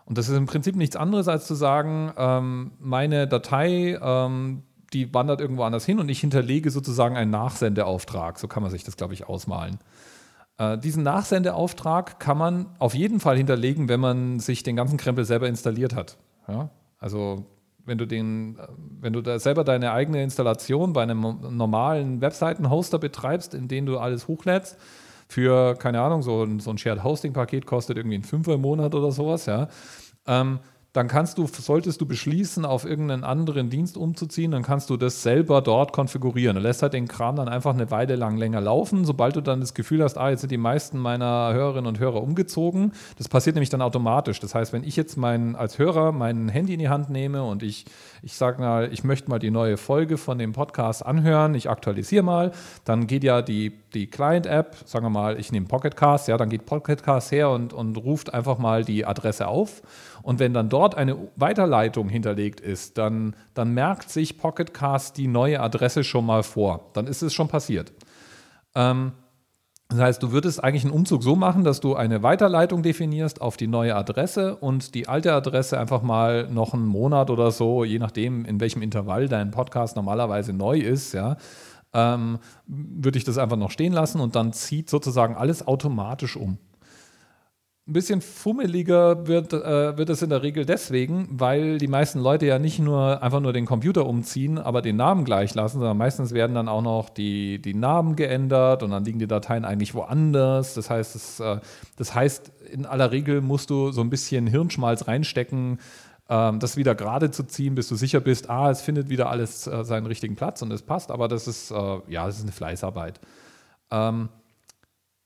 Und das ist im Prinzip nichts anderes, als zu sagen, ähm, meine Datei, ähm, die wandert irgendwo anders hin und ich hinterlege sozusagen einen Nachsendeauftrag. So kann man sich das, glaube ich, ausmalen. Äh, diesen Nachsendeauftrag kann man auf jeden Fall hinterlegen, wenn man sich den ganzen Krempel selber installiert hat. Ja? Also wenn du den, äh, wenn du da selber deine eigene Installation bei einem normalen Webseiten-Hoster betreibst, in den du alles hochlädst, für, keine Ahnung, so ein, so ein Shared Hosting-Paket kostet irgendwie ein Fünfer im Monat oder sowas, ja. Ähm, dann kannst du, solltest du beschließen, auf irgendeinen anderen Dienst umzuziehen, dann kannst du das selber dort konfigurieren. Du lässt halt den Kram dann einfach eine Weile lang länger laufen. Sobald du dann das Gefühl hast, ah, jetzt sind die meisten meiner Hörerinnen und Hörer umgezogen, das passiert nämlich dann automatisch. Das heißt, wenn ich jetzt mein, als Hörer mein Handy in die Hand nehme und ich, ich sage mal, ich möchte mal die neue Folge von dem Podcast anhören, ich aktualisiere mal, dann geht ja die, die Client-App, sagen wir mal, ich nehme Pocketcast, ja, dann geht Pocketcast her und, und ruft einfach mal die Adresse auf und wenn dann dort eine Weiterleitung hinterlegt ist, dann, dann merkt sich Pocketcast die neue Adresse schon mal vor. Dann ist es schon passiert. Ähm, das heißt, du würdest eigentlich einen Umzug so machen, dass du eine Weiterleitung definierst auf die neue Adresse und die alte Adresse einfach mal noch einen Monat oder so, je nachdem, in welchem Intervall dein Podcast normalerweise neu ist, ja, ähm, würde ich das einfach noch stehen lassen und dann zieht sozusagen alles automatisch um. Ein bisschen fummeliger wird, äh, wird es in der Regel deswegen, weil die meisten Leute ja nicht nur einfach nur den Computer umziehen, aber den Namen gleich lassen, sondern meistens werden dann auch noch die, die Namen geändert und dann liegen die Dateien eigentlich woanders. Das heißt, das, äh, das heißt, in aller Regel musst du so ein bisschen Hirnschmalz reinstecken, ähm, das wieder gerade zu ziehen, bis du sicher bist, ah, es findet wieder alles äh, seinen richtigen Platz und es passt, aber das ist, äh, ja, das ist eine Fleißarbeit. Ähm,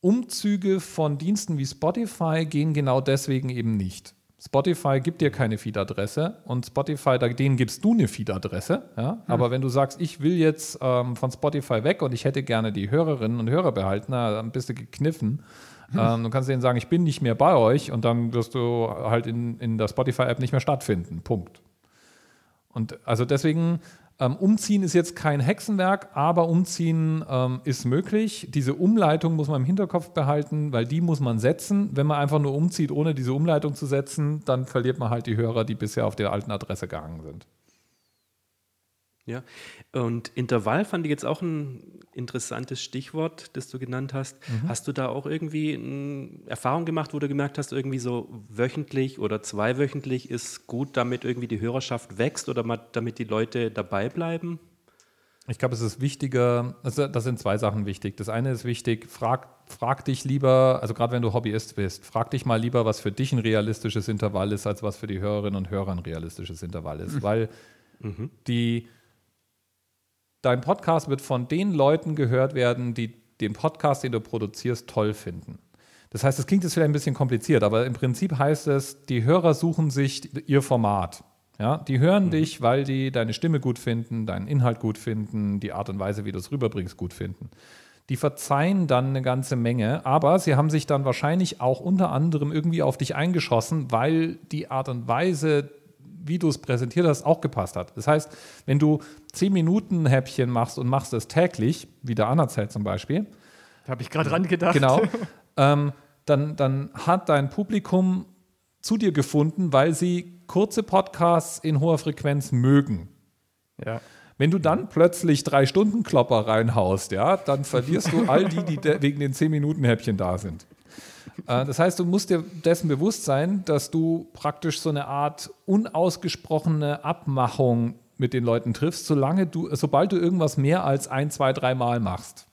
Umzüge von Diensten wie Spotify gehen genau deswegen eben nicht. Spotify gibt dir keine Feed-Adresse und Spotify, denen gibst du eine Feed-Adresse. Ja? Hm. Aber wenn du sagst, ich will jetzt ähm, von Spotify weg und ich hätte gerne die Hörerinnen und Hörer behalten, na, dann bist du gekniffen. Hm. Ähm, du kannst denen sagen, ich bin nicht mehr bei euch und dann wirst du halt in, in der Spotify-App nicht mehr stattfinden. Punkt. Und also deswegen ähm, umziehen ist jetzt kein Hexenwerk, aber umziehen ähm, ist möglich. Diese Umleitung muss man im Hinterkopf behalten, weil die muss man setzen. Wenn man einfach nur umzieht, ohne diese Umleitung zu setzen, dann verliert man halt die Hörer, die bisher auf der alten Adresse gehangen sind. Ja, und Intervall fand ich jetzt auch ein interessantes Stichwort, das du genannt hast. Mhm. Hast du da auch irgendwie eine Erfahrung gemacht, wo du gemerkt hast, irgendwie so wöchentlich oder zweiwöchentlich ist gut, damit irgendwie die Hörerschaft wächst oder damit die Leute dabei bleiben? Ich glaube, es ist wichtiger, also das sind zwei Sachen wichtig. Das eine ist wichtig, frag, frag dich lieber, also gerade wenn du Hobbyist bist, frag dich mal lieber, was für dich ein realistisches Intervall ist, als was für die Hörerinnen und Hörer ein realistisches Intervall ist. Mhm. Weil mhm. die dein Podcast wird von den Leuten gehört werden, die den Podcast, den du produzierst, toll finden. Das heißt, es klingt jetzt vielleicht ein bisschen kompliziert, aber im Prinzip heißt es, die Hörer suchen sich ihr Format. Ja, die hören mhm. dich, weil die deine Stimme gut finden, deinen Inhalt gut finden, die Art und Weise, wie du es rüberbringst, gut finden. Die verzeihen dann eine ganze Menge, aber sie haben sich dann wahrscheinlich auch unter anderem irgendwie auf dich eingeschossen, weil die Art und Weise, wie du es präsentiert hast, auch gepasst hat. Das heißt, wenn du 10 Minuten Häppchen machst und machst es täglich, wie der Anerzählt zum Beispiel. Da habe ich gerade dran gedacht. Genau. Ähm, dann, dann hat dein Publikum zu dir gefunden, weil sie kurze Podcasts in hoher Frequenz mögen. Ja. Wenn du dann plötzlich drei Stunden Klopper reinhaust, ja, dann verlierst du all die, die wegen den 10 Minuten Häppchen da sind. Äh, das heißt, du musst dir dessen bewusst sein, dass du praktisch so eine Art unausgesprochene Abmachung mit den Leuten triffst, solange du, sobald du irgendwas mehr als ein, zwei, drei Mal machst.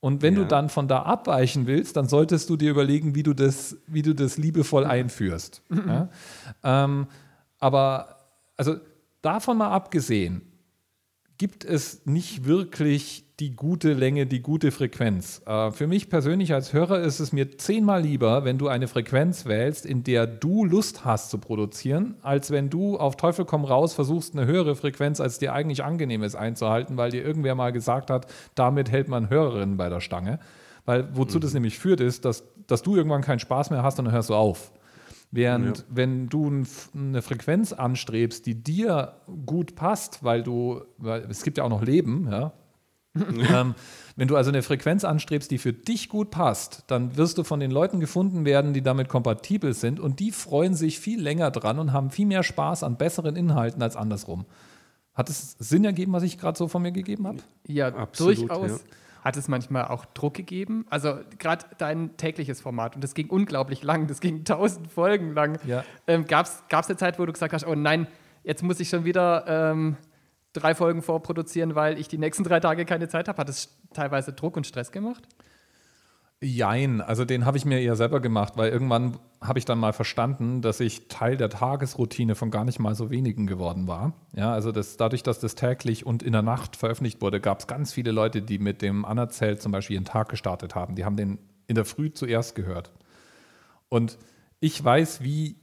Und wenn ja. du dann von da abweichen willst, dann solltest du dir überlegen, wie du das, wie du das liebevoll einführst. ja? ähm, aber also davon mal abgesehen, gibt es nicht wirklich die gute Länge, die gute Frequenz. Äh, für mich persönlich als Hörer ist es mir zehnmal lieber, wenn du eine Frequenz wählst, in der du Lust hast zu produzieren, als wenn du auf Teufel komm raus versuchst, eine höhere Frequenz, als dir eigentlich angenehm ist, einzuhalten, weil dir irgendwer mal gesagt hat, damit hält man Hörerinnen bei der Stange. Weil wozu mhm. das nämlich führt, ist, dass, dass du irgendwann keinen Spaß mehr hast und dann hörst du auf. Während, ja. wenn du eine Frequenz anstrebst, die dir gut passt, weil du, weil es gibt ja auch noch Leben, ja, ähm, wenn du also eine Frequenz anstrebst, die für dich gut passt, dann wirst du von den Leuten gefunden werden, die damit kompatibel sind und die freuen sich viel länger dran und haben viel mehr Spaß an besseren Inhalten als andersrum. Hat es Sinn ergeben, was ich gerade so von mir gegeben habe? Ja, Absolut, durchaus. Ja. Hat es manchmal auch Druck gegeben? Also gerade dein tägliches Format, und das ging unglaublich lang, das ging tausend Folgen lang. Ja. Ähm, Gab es eine Zeit, wo du gesagt hast, oh nein, jetzt muss ich schon wieder ähm, drei Folgen vorproduzieren, weil ich die nächsten drei Tage keine Zeit habe? Hat es teilweise Druck und Stress gemacht? Jein, also den habe ich mir eher selber gemacht, weil irgendwann habe ich dann mal verstanden, dass ich Teil der Tagesroutine von gar nicht mal so wenigen geworden war. Ja, also das, dadurch, dass das täglich und in der Nacht veröffentlicht wurde, gab es ganz viele Leute, die mit dem Anerzählt zum Beispiel ihren Tag gestartet haben. Die haben den in der Früh zuerst gehört. Und ich weiß, wie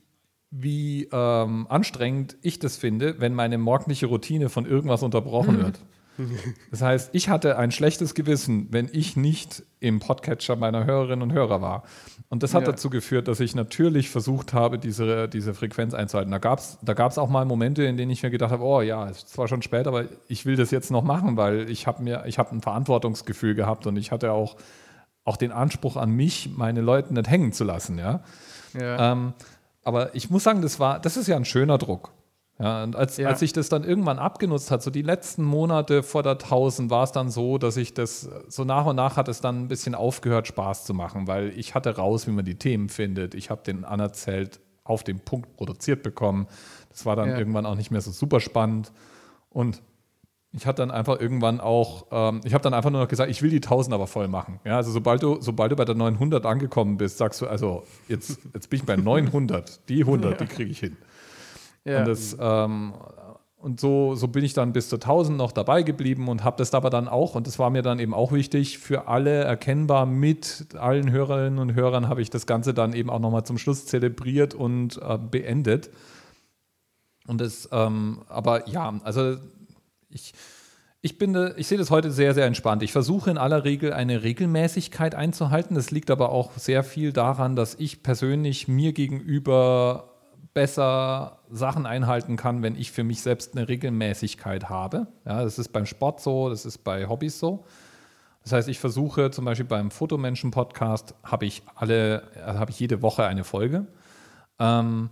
wie ähm, anstrengend ich das finde, wenn meine morgendliche Routine von irgendwas unterbrochen wird. Das heißt, ich hatte ein schlechtes Gewissen, wenn ich nicht im Podcatcher meiner Hörerinnen und Hörer war. Und das hat ja. dazu geführt, dass ich natürlich versucht habe, diese, diese Frequenz einzuhalten. Da gab es da gab's auch mal Momente, in denen ich mir gedacht habe, oh ja, es ist zwar schon spät, aber ich will das jetzt noch machen, weil ich habe mir, ich habe ein Verantwortungsgefühl gehabt und ich hatte auch, auch den Anspruch an mich, meine Leute nicht hängen zu lassen. Ja. ja. Ähm, aber ich muss sagen, das war, das ist ja ein schöner Druck. Ja, und als, Ja. als sich das dann irgendwann abgenutzt hat, so die letzten Monate vor der 1000, war es dann so, dass ich das, so nach und nach hat es dann ein bisschen aufgehört, Spaß zu machen, weil ich hatte raus, wie man die Themen findet. Ich habe den Anerzählt auf den Punkt produziert bekommen. Das war dann Ja. irgendwann auch nicht mehr so super spannend. Und ich hatte dann einfach irgendwann auch, ähm, ich habe dann einfach nur noch gesagt, ich will die 1000 aber voll machen. Ja, also sobald du, sobald du bei der 900 angekommen bist, sagst du, also jetzt, jetzt bin ich bei 900, die 100, die kriege ich hin. Ja. Und, das, ähm, und so, so bin ich dann bis zur 1000 noch dabei geblieben und habe das aber dann auch, und das war mir dann eben auch wichtig, für alle erkennbar mit allen Hörerinnen und Hörern habe ich das Ganze dann eben auch nochmal zum Schluss zelebriert und äh, beendet. Und das, ähm, aber ja, also ich, ich bin, ich sehe das heute sehr, sehr entspannt. Ich versuche in aller Regel eine Regelmäßigkeit einzuhalten. Das liegt aber auch sehr viel daran, dass ich persönlich mir gegenüber besser Sachen einhalten kann, wenn ich für mich selbst eine Regelmäßigkeit habe. Ja, das ist beim Sport so, das ist bei Hobbys so. Das heißt, ich versuche zum Beispiel beim Fotomenschen-Podcast habe ich alle, also habe ich jede Woche eine Folge. Ähm,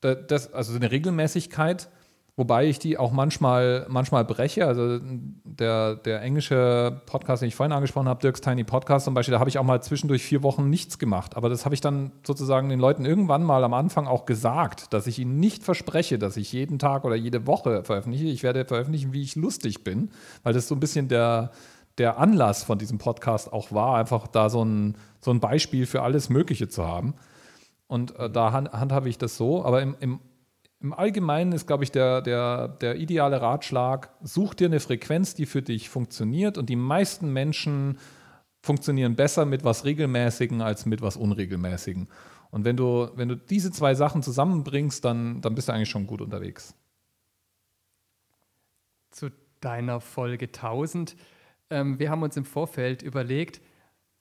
da- das, also eine Regelmäßigkeit, wobei ich die auch manchmal, manchmal breche. Also der, der englische Podcast, den ich vorhin angesprochen habe, Dirks Tiny Podcast zum Beispiel, da habe ich auch mal zwischendurch vier Wochen nichts gemacht. Aber das habe ich dann sozusagen den Leuten irgendwann mal am Anfang auch gesagt, dass ich ihnen nicht verspreche, dass ich jeden Tag oder jede Woche veröffentliche. Ich werde veröffentlichen, wie ich lustig bin, weil das so ein bisschen der, der Anlass von diesem Podcast auch war, einfach da so ein, so ein Beispiel für alles Mögliche zu haben. Und äh, da hand, handhabe ich das so. Aber im, im, im Allgemeinen ist, glaube ich, der, der, der ideale Ratschlag, such dir eine Frequenz, die für dich funktioniert. Und die meisten Menschen funktionieren besser mit was Regelmäßigen als mit was Unregelmäßigen. Und wenn du, wenn du diese zwei Sachen zusammenbringst, dann, dann bist du eigentlich schon gut unterwegs. zu deiner Folge 1000. Ähm, wir haben uns im Vorfeld überlegt,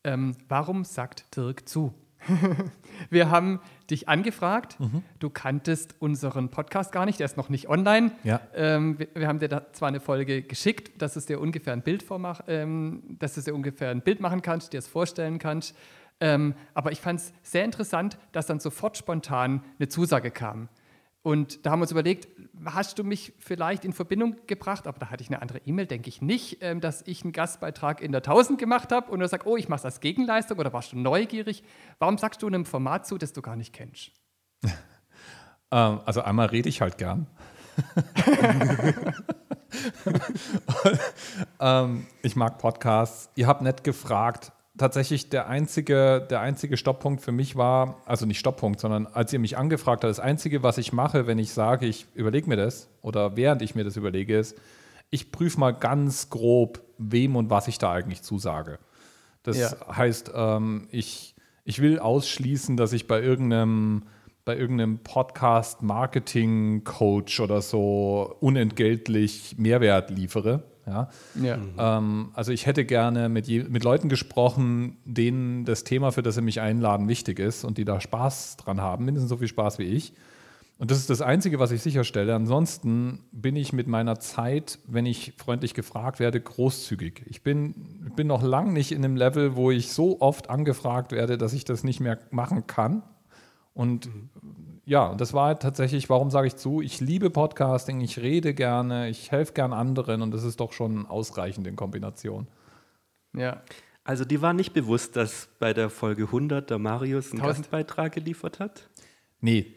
ähm, warum sagt Dirk zu? wir haben dich angefragt, Mhm. du kanntest unseren Podcast gar nicht, der ist noch nicht online. Ja. Ähm, wir, wir haben dir da zwar eine Folge geschickt, dass es dir ungefähr ein Bild vormach, ähm, dass es dir ungefähr ein Bild machen kannst, dir es vorstellen kannst. Ähm, aber ich fand es sehr interessant, dass dann sofort spontan eine Zusage kam. Und da haben wir uns überlegt, hast du mich vielleicht in Verbindung gebracht, aber da hatte ich eine andere E-Mail, denke ich nicht, ähm, dass ich einen Gastbeitrag in der 1000 gemacht habe und du sagst, oh, ich mache es als Gegenleistung oder warst du neugierig? Warum sagst du einem Format zu, das du gar nicht kennst? Ähm, also einmal rede ich halt gern. ähm, ich mag Podcasts. Ihr habt nett gefragt. Tatsächlich der einzige, der einzige Stopppunkt für mich war, also nicht Stopppunkt, sondern als ihr mich angefragt habt, das Einzige, was ich mache, wenn ich sage, ich überlege mir das oder während ich mir das überlege, ist, ich prüfe mal ganz grob, wem und was ich da eigentlich zusage. Das Ja. heißt, ähm, ich, ich will ausschließen, dass ich bei irgendeinem, bei irgendeinem Podcast-Marketing-Coach oder so unentgeltlich Mehrwert liefere. Ja? Ja. Ähm, also ich hätte gerne mit, je, mit Leuten gesprochen, denen das Thema, für das sie mich einladen, wichtig ist und die da Spaß dran haben, mindestens so viel Spaß wie ich. Und das ist das Einzige, was ich sicherstelle. Ansonsten bin ich mit meiner Zeit, wenn ich freundlich gefragt werde, großzügig. Ich bin, bin noch lang nicht in einem Level, wo ich so oft angefragt werde, dass ich das nicht mehr machen kann. Und ja, und das war tatsächlich, warum sage ich zu? Ich liebe Podcasting, ich rede gerne, ich helfe gern anderen und das ist doch schon ausreichend in Kombination. ja. Also die war nicht bewusst, dass bei der Folge 100 der Marius einen 1000. Gastbeitrag geliefert hat? Nee,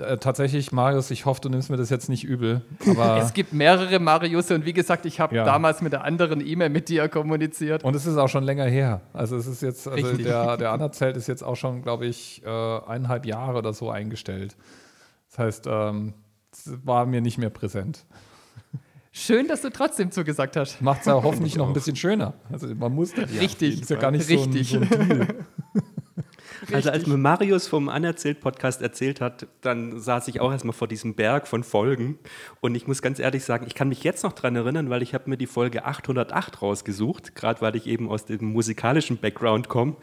äh, tatsächlich, Marius, ich hoffe, du nimmst mir das jetzt nicht übel, aber Es gibt mehrere Mariusse und wie gesagt, ich habe Ja. damals mit der anderen E-Mail mit dir kommuniziert. und es ist auch schon länger her. Also es ist jetzt, also Richtig. der, der Anerzelt ist jetzt auch schon, glaube ich, äh, eineinhalb Jahre oder so eingestellt. Das heißt, ähm, es war mir nicht mehr präsent. Schön, dass du trotzdem zugesagt hast. Macht es ja hoffentlich noch ein bisschen schöner. Also man muss das Richtig. ist ja gar nicht Richtig. so ein, so ein Also als mir Marius vom Anerzählt-Podcast erzählt hat, dann saß ich auch erstmal vor diesem Berg von Folgen. Und ich muss ganz ehrlich sagen, ich kann mich jetzt noch dran erinnern, weil ich habe mir die Folge 808 rausgesucht, gerade weil ich eben aus dem musikalischen Background komme,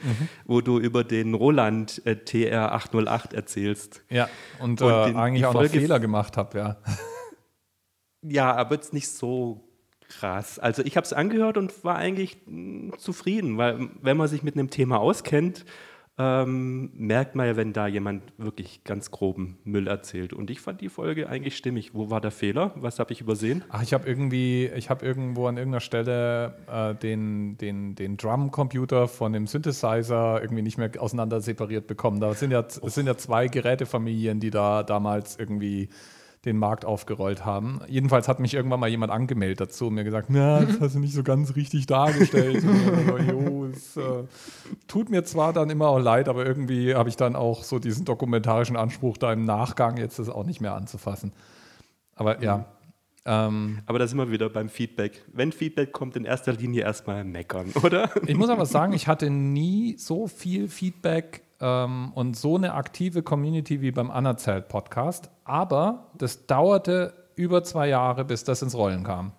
wo du über den Roland äh, TR 808 erzählst. Ja, und, Und äh, die- eigentlich auch noch Folge- Fehler gemacht habe, ja. Ja, aber jetzt nicht so krass. Also ich habe es angehört und war eigentlich mh, zufrieden, weil wenn man sich mit einem Thema auskennt, ähm, merkt man ja, wenn da jemand wirklich ganz groben Müll erzählt. Und ich fand die Folge eigentlich stimmig. Wo war der Fehler? Was habe ich übersehen? Ach, ich habe irgendwie, ich habe irgendwo an irgendeiner Stelle äh, den, den, den Drum-Computer von dem Synthesizer irgendwie nicht mehr auseinander separiert bekommen. Da sind ja, es sind ja zwei Gerätefamilien, die da damals irgendwie den Markt aufgerollt haben. Jedenfalls hat mich irgendwann mal jemand angemeldet dazu und mir gesagt, na, das hast du nicht so ganz richtig dargestellt. so, jo, es äh, tut mir zwar dann immer auch leid, aber irgendwie habe ich dann auch so diesen dokumentarischen Anspruch, da im Nachgang jetzt das auch nicht mehr anzufassen. Aber ja. Ähm, aber da sind wir wieder beim Feedback. Wenn Feedback kommt, in erster Linie erstmal meckern, oder? Ich muss aber sagen, ich hatte nie so viel Feedback ähm, und so eine aktive Community wie beim Anerzählt Podcast. Aber das dauerte über zwei Jahre, bis das ins Rollen kam.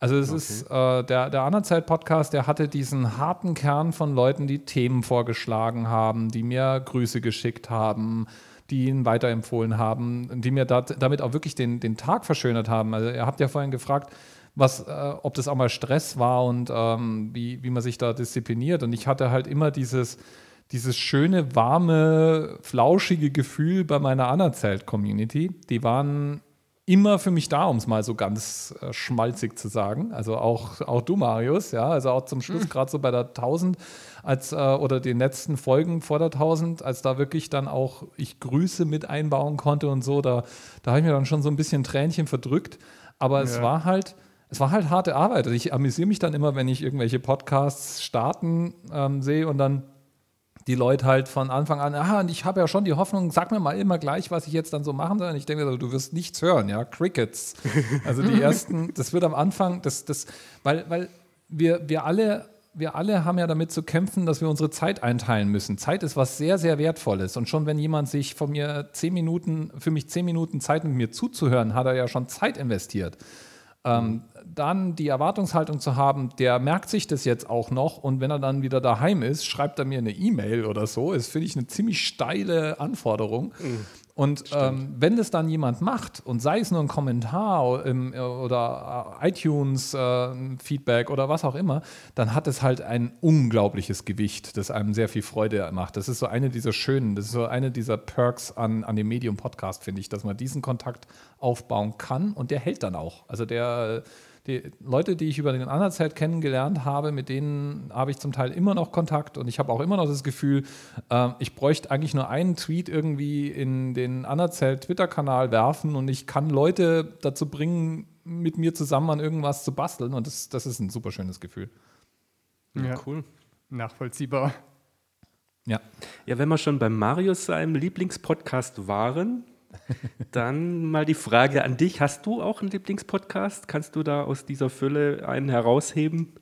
Also es okay. ist äh, der, der Anerzählt Podcast, der hatte diesen harten Kern von Leuten, die Themen vorgeschlagen haben, die mir Grüße geschickt haben, die ihn weiterempfohlen haben, die mir dat, damit auch wirklich den, den Tag verschönert haben. Also ihr habt ja vorhin gefragt, was, äh, ob das auch mal Stress war und ähm, wie, wie man sich da diszipliniert. Und ich hatte halt immer dieses, dieses schöne, warme, flauschige Gefühl bei meiner Anerzählt-Community. Die waren immer für mich da, um es mal so ganz äh, schmalzig zu sagen. Also auch, auch du, Marius, ja, also auch zum Schluss, mhm. gerade so bei der 1000 als, äh, oder den letzten Folgen vor der 1000, als da wirklich dann auch ich Grüße mit einbauen konnte und so, da, da habe ich mir dann schon so ein bisschen Tränchen verdrückt. Aber ja. es war halt, es war halt harte Arbeit. Also ich amüsiere mich dann immer, wenn ich irgendwelche Podcasts starten ähm, sehe und dann die Leute halt von Anfang an, ah, und ich habe ja schon die Hoffnung, sag mir mal immer gleich, was ich jetzt dann so machen soll. Und ich denke, du wirst nichts hören, ja, Crickets. Also die ersten, das wird am Anfang, das, das, weil, weil wir, wir alle wir alle haben ja damit zu kämpfen, dass wir unsere Zeit einteilen müssen. Zeit ist was sehr, sehr Wertvolles. Und schon wenn jemand sich von mir zehn Minuten, für mich zehn Minuten Zeit mit mir zuzuhören, hat er ja schon Zeit investiert. Ähm, dann die Erwartungshaltung zu haben, der merkt sich das jetzt auch noch und wenn er dann wieder daheim ist, schreibt er mir eine E-Mail oder so, ist, finde ich, eine ziemlich steile Anforderung. Mhm. Und ähm, wenn das dann jemand macht und sei es nur ein Kommentar im, oder äh, iTunes-Feedback äh, oder was auch immer, dann hat es halt ein unglaubliches Gewicht, das einem sehr viel Freude macht. Das ist so eine dieser schönen, das ist so eine dieser Perks an, an dem Medium-Podcast, finde ich, dass man diesen Kontakt aufbauen kann und der hält dann auch. Also der die Leute, die ich über den Anerzeit kennengelernt habe, mit denen habe ich zum Teil immer noch Kontakt und ich habe auch immer noch das Gefühl, äh, ich bräuchte eigentlich nur einen Tweet irgendwie in den Anerzelt Twitter-Kanal werfen und ich kann Leute dazu bringen, mit mir zusammen an irgendwas zu basteln und das, das ist ein super schönes Gefühl. Ja, cool. Nachvollziehbar. Ja. Ja, wenn wir schon bei Marius seinem Lieblingspodcast waren, dann mal die Frage an dich. Hast du auch einen Lieblingspodcast? Kannst du da aus dieser Fülle einen herausheben?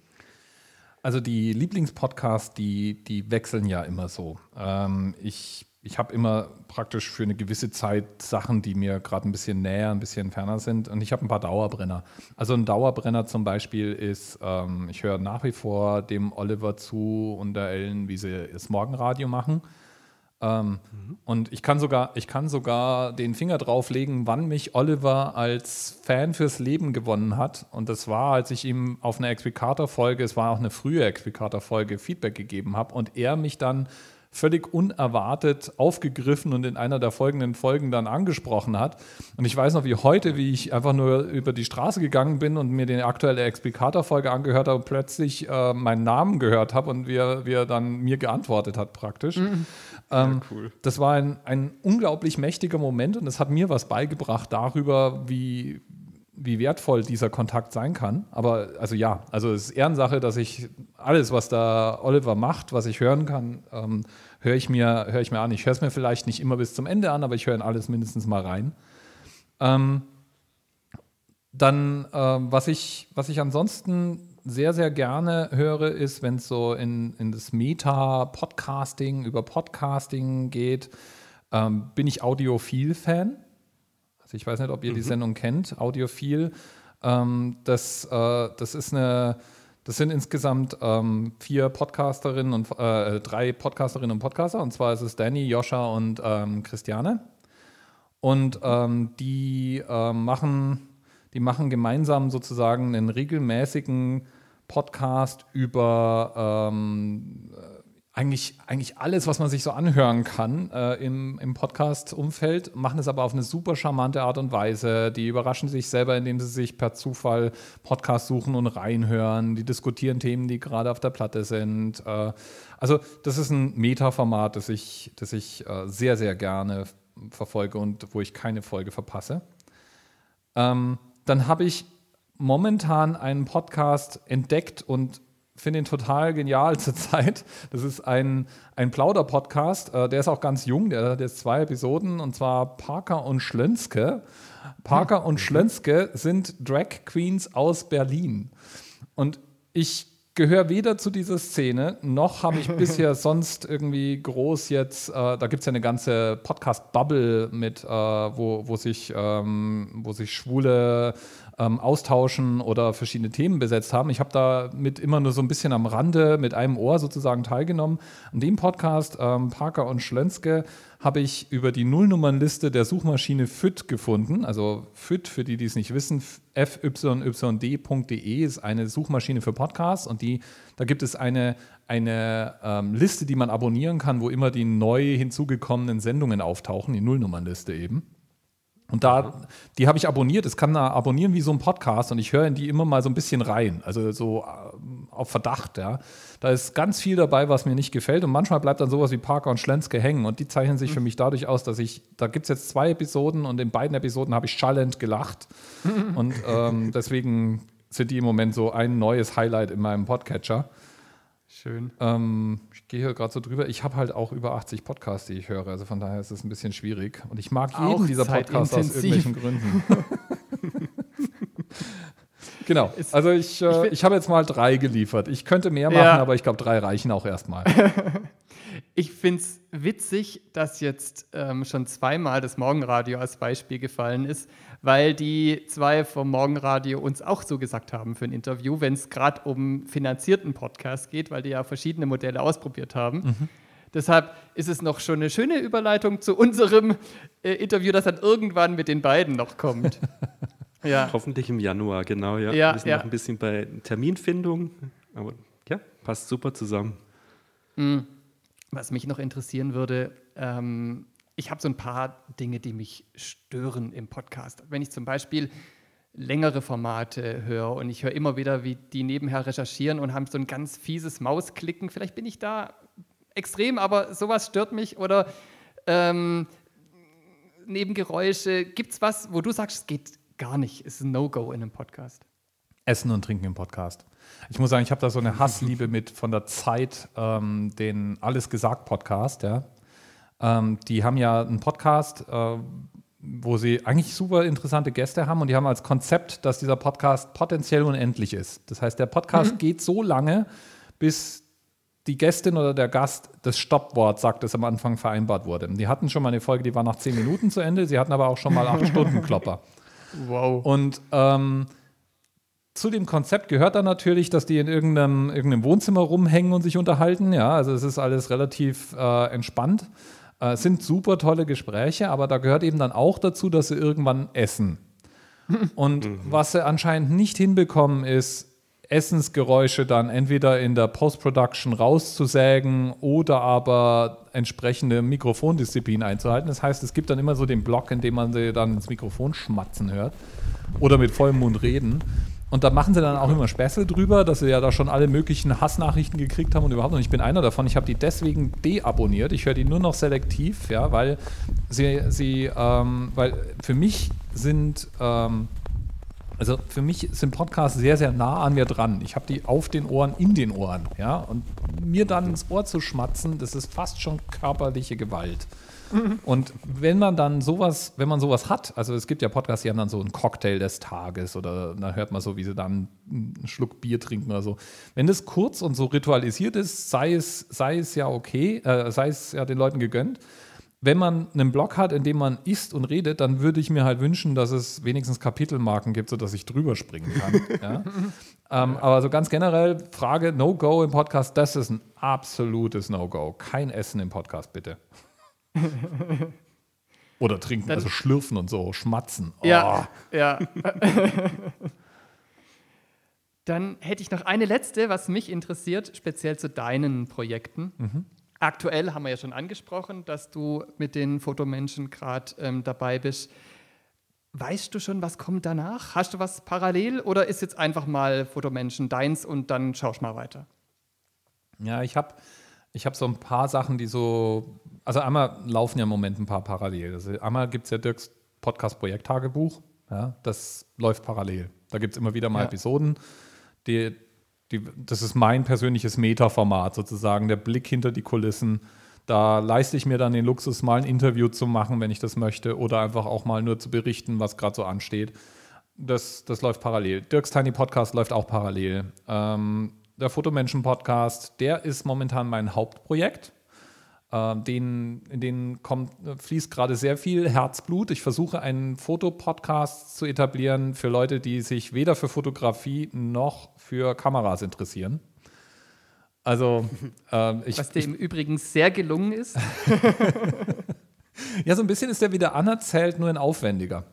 Also die Lieblingspodcasts, die, die wechseln ja immer so. Ähm, ich ich habe immer praktisch für eine gewisse Zeit Sachen, die mir gerade ein bisschen näher, ein bisschen ferner sind. Und ich habe ein paar Dauerbrenner. Also ein Dauerbrenner zum Beispiel ist, ähm, ich höre nach wie vor dem Oliver zu und der Ellen, wie sie das Morgenradio machen. Ähm, mhm. Und ich kann, sogar, ich kann sogar den Finger drauflegen, wann mich Oliver als Fan fürs Leben gewonnen hat. Und das war, als ich ihm auf einer Explicator-Folge, es war auch eine frühe Explicator-Folge, Feedback gegeben habe und er mich dann völlig unerwartet aufgegriffen und in einer der folgenden Folgen dann angesprochen hat. Und ich weiß noch wie heute, wie ich einfach nur über die Straße gegangen bin und mir die aktuelle Explicator-Folge angehört habe und plötzlich äh, meinen Namen gehört habe und wie er, wie er dann mir geantwortet hat praktisch. Mhm. Ähm, cool. Das war ein, ein unglaublich mächtiger Moment und es hat mir was beigebracht darüber, wie, wie wertvoll dieser Kontakt sein kann. Aber also ja, also es ist Ehrensache, dass ich alles, was da Oliver macht, was ich hören kann, ähm, höre ich, mir, hör ich mir an. Ich höre es mir vielleicht nicht immer bis zum Ende an, aber ich höre in alles mindestens mal rein. Ähm, dann, äh, was, ich, was ich ansonsten sehr, sehr gerne höre, ist, wenn es so in, in das Meta-Podcasting, über Podcasting geht, ähm, bin ich Audiophil-Fan. Also ich weiß nicht, ob ihr mhm. die Sendung kennt, Audiophil. Ähm, das, äh, das ist eine, das sind insgesamt ähm, vier Podcasterinnen und äh, drei Podcasterinnen und Podcaster. Und zwar ist es Danny, Joscha und ähm, Christiane. Und ähm, die äh, machen, die machen gemeinsam sozusagen einen regelmäßigen Podcast über ähm, eigentlich, eigentlich alles, was man sich so anhören kann äh, im, im Podcast-Umfeld, machen es aber auf eine super charmante Art und Weise. Die überraschen sich selber, indem sie sich per Zufall Podcasts suchen und reinhören. Die diskutieren Themen, die gerade auf der Platte sind. Äh, also das ist ein Meta-Format, das ich, das ich äh, sehr, sehr gerne verfolge und wo ich keine Folge verpasse. Ähm, dann habe ich momentan einen Podcast entdeckt und finde ihn total genial zurzeit. Das ist ein, ein Plauder-Podcast, äh, der ist auch ganz jung, der hat jetzt zwei Episoden und zwar Parker und Schlönske. Parker hm. und Schlönske sind Drag Queens aus Berlin. Und ich gehöre weder zu dieser Szene, noch habe ich bisher sonst irgendwie groß jetzt, äh, da gibt es ja eine ganze Podcast-Bubble mit, äh, wo, wo, sich, ähm, wo sich schwule ähm, austauschen oder verschiedene Themen besetzt haben. Ich habe da mit immer nur so ein bisschen am Rande mit einem Ohr sozusagen teilgenommen. An dem Podcast ähm, Parker und Schlönske habe ich über die Nullnummernliste der Suchmaschine FYD gefunden. Also FYD, für die, die es nicht wissen, fyyd.de ist eine Suchmaschine für Podcasts und die, da gibt es eine, eine ähm, Liste, die man abonnieren kann, wo immer die neu hinzugekommenen Sendungen auftauchen, die Nullnummernliste eben. Und da, die habe ich abonniert. Es kann da abonnieren wie so ein Podcast und ich höre in die immer mal so ein bisschen rein. Also so äh, auf Verdacht, ja. Da ist ganz viel dabei, was mir nicht gefällt. Und manchmal bleibt dann sowas wie Parker und Schlenske hängen. Und die zeichnen sich für mich dadurch aus, dass ich, da gibt es jetzt zwei Episoden und in beiden Episoden habe ich schallend gelacht. und ähm, deswegen sind die im Moment so ein neues Highlight in meinem Podcatcher. Schön. Ähm, ich gehe hier gerade so drüber. Ich habe halt auch über 80 Podcasts, die ich höre. Also von daher ist es ein bisschen schwierig. Und ich mag jeden auch dieser Podcasts aus irgendwelchen Gründen. genau. Also ich, äh, ich, ich habe jetzt mal drei geliefert. Ich könnte mehr machen, ja. aber ich glaube, drei reichen auch erstmal. ich finde es witzig, dass jetzt ähm, schon zweimal das Morgenradio als Beispiel gefallen ist weil die zwei vom Morgenradio uns auch so gesagt haben für ein Interview, wenn es gerade um finanzierten Podcast geht, weil die ja verschiedene Modelle ausprobiert haben. Mhm. Deshalb ist es noch schon eine schöne Überleitung zu unserem äh, Interview, das dann irgendwann mit den beiden noch kommt. ja. Hoffentlich im Januar, genau, ja. ja Wir sind ja. noch ein bisschen bei Terminfindung, aber ja, passt super zusammen. Mhm. Was mich noch interessieren würde, ähm, ich habe so ein paar Dinge, die mich stören im Podcast. Wenn ich zum Beispiel längere Formate höre und ich höre immer wieder, wie die nebenher recherchieren und haben so ein ganz fieses Mausklicken. Vielleicht bin ich da extrem, aber sowas stört mich. Oder ähm, Nebengeräusche. Gibt es was, wo du sagst, es geht gar nicht, es ist ein No-Go in einem Podcast? Essen und Trinken im Podcast. Ich muss sagen, ich habe da so eine Hassliebe mit von der Zeit, ähm, den Alles gesagt Podcast, ja. Ähm, die haben ja einen Podcast, äh, wo sie eigentlich super interessante Gäste haben und die haben als Konzept, dass dieser Podcast potenziell unendlich ist. Das heißt, der Podcast mhm. geht so lange, bis die Gästin oder der Gast das Stoppwort sagt, das am Anfang vereinbart wurde. Die hatten schon mal eine Folge, die war nach zehn Minuten zu Ende, sie hatten aber auch schon mal acht Stunden Klopper. Wow. Und ähm, zu dem Konzept gehört dann natürlich, dass die in irgendeinem, irgendeinem Wohnzimmer rumhängen und sich unterhalten. Ja, also es ist alles relativ äh, entspannt. Äh, sind super tolle Gespräche, aber da gehört eben dann auch dazu, dass sie irgendwann essen. Und mhm. was sie anscheinend nicht hinbekommen, ist, Essensgeräusche dann entweder in der Post-Production rauszusägen oder aber entsprechende Mikrofondisziplin einzuhalten. Das heißt, es gibt dann immer so den Block, in dem man sie dann ins Mikrofon schmatzen hört oder mit vollem Mund reden. Und da machen sie dann auch immer Späße drüber, dass sie ja da schon alle möglichen Hassnachrichten gekriegt haben und überhaupt. Und ich bin einer davon. Ich habe die deswegen deabonniert. Ich höre die nur noch selektiv, ja, weil sie, sie ähm, weil für mich sind, ähm, also für mich sind Podcasts sehr, sehr nah an mir dran. Ich habe die auf den Ohren, in den Ohren, ja. Und mir dann ins Ohr zu schmatzen, das ist fast schon körperliche Gewalt. Und wenn man dann sowas, wenn man sowas hat, also es gibt ja Podcasts, die haben dann so einen Cocktail des Tages oder da hört man so, wie sie dann einen Schluck Bier trinken oder so. Wenn das kurz und so ritualisiert ist, sei es, sei es ja okay, äh, sei es ja den Leuten gegönnt. Wenn man einen Blog hat, in dem man isst und redet, dann würde ich mir halt wünschen, dass es wenigstens Kapitelmarken gibt, sodass ich drüber springen kann. ja? ähm, aber so ganz generell, Frage, No-Go im Podcast, das ist ein absolutes No-Go. Kein Essen im Podcast, bitte. Oder trinken, Dann, also schlürfen und so, schmatzen. Oh. Ja, ja. Dann hätte ich noch eine letzte, was mich interessiert, speziell zu deinen Projekten. Mhm. Aktuell haben wir ja schon angesprochen, dass du mit den Fotomenschen gerade ähm, dabei bist. Weißt du schon, was kommt danach? Hast du was parallel oder ist jetzt einfach mal Fotomenschen deins und dann schaust mal weiter? Ja, ich habe ich hab so ein paar Sachen, die so, also einmal laufen ja im Moment ein paar parallel. Also einmal gibt es ja Dirks Podcast-Projekt-Tagebuch, ja, das läuft parallel. Da gibt es immer wieder mal Ja. Episoden. Die, die, das ist mein persönliches Meta-Format sozusagen, der Blick hinter die Kulissen. Da leiste ich mir dann den Luxus, mal ein Interview zu machen, wenn ich das möchte, oder einfach auch mal nur zu berichten, was gerade so ansteht. Das, das läuft parallel. Dirks Tiny Podcast läuft auch parallel. Ähm, der Fotomenschen Podcast, der ist momentan mein Hauptprojekt. Ähm, den, in den kommt, fließt gerade sehr viel Herzblut. Ich versuche einen Fotopodcast zu etablieren für Leute, die sich weder für Fotografie noch für Kameras interessieren. Also, ähm, ich, Was dir im Übrigen sehr gelungen ist. ja, so ein bisschen ist der wieder anerzählt, nur in aufwendiger.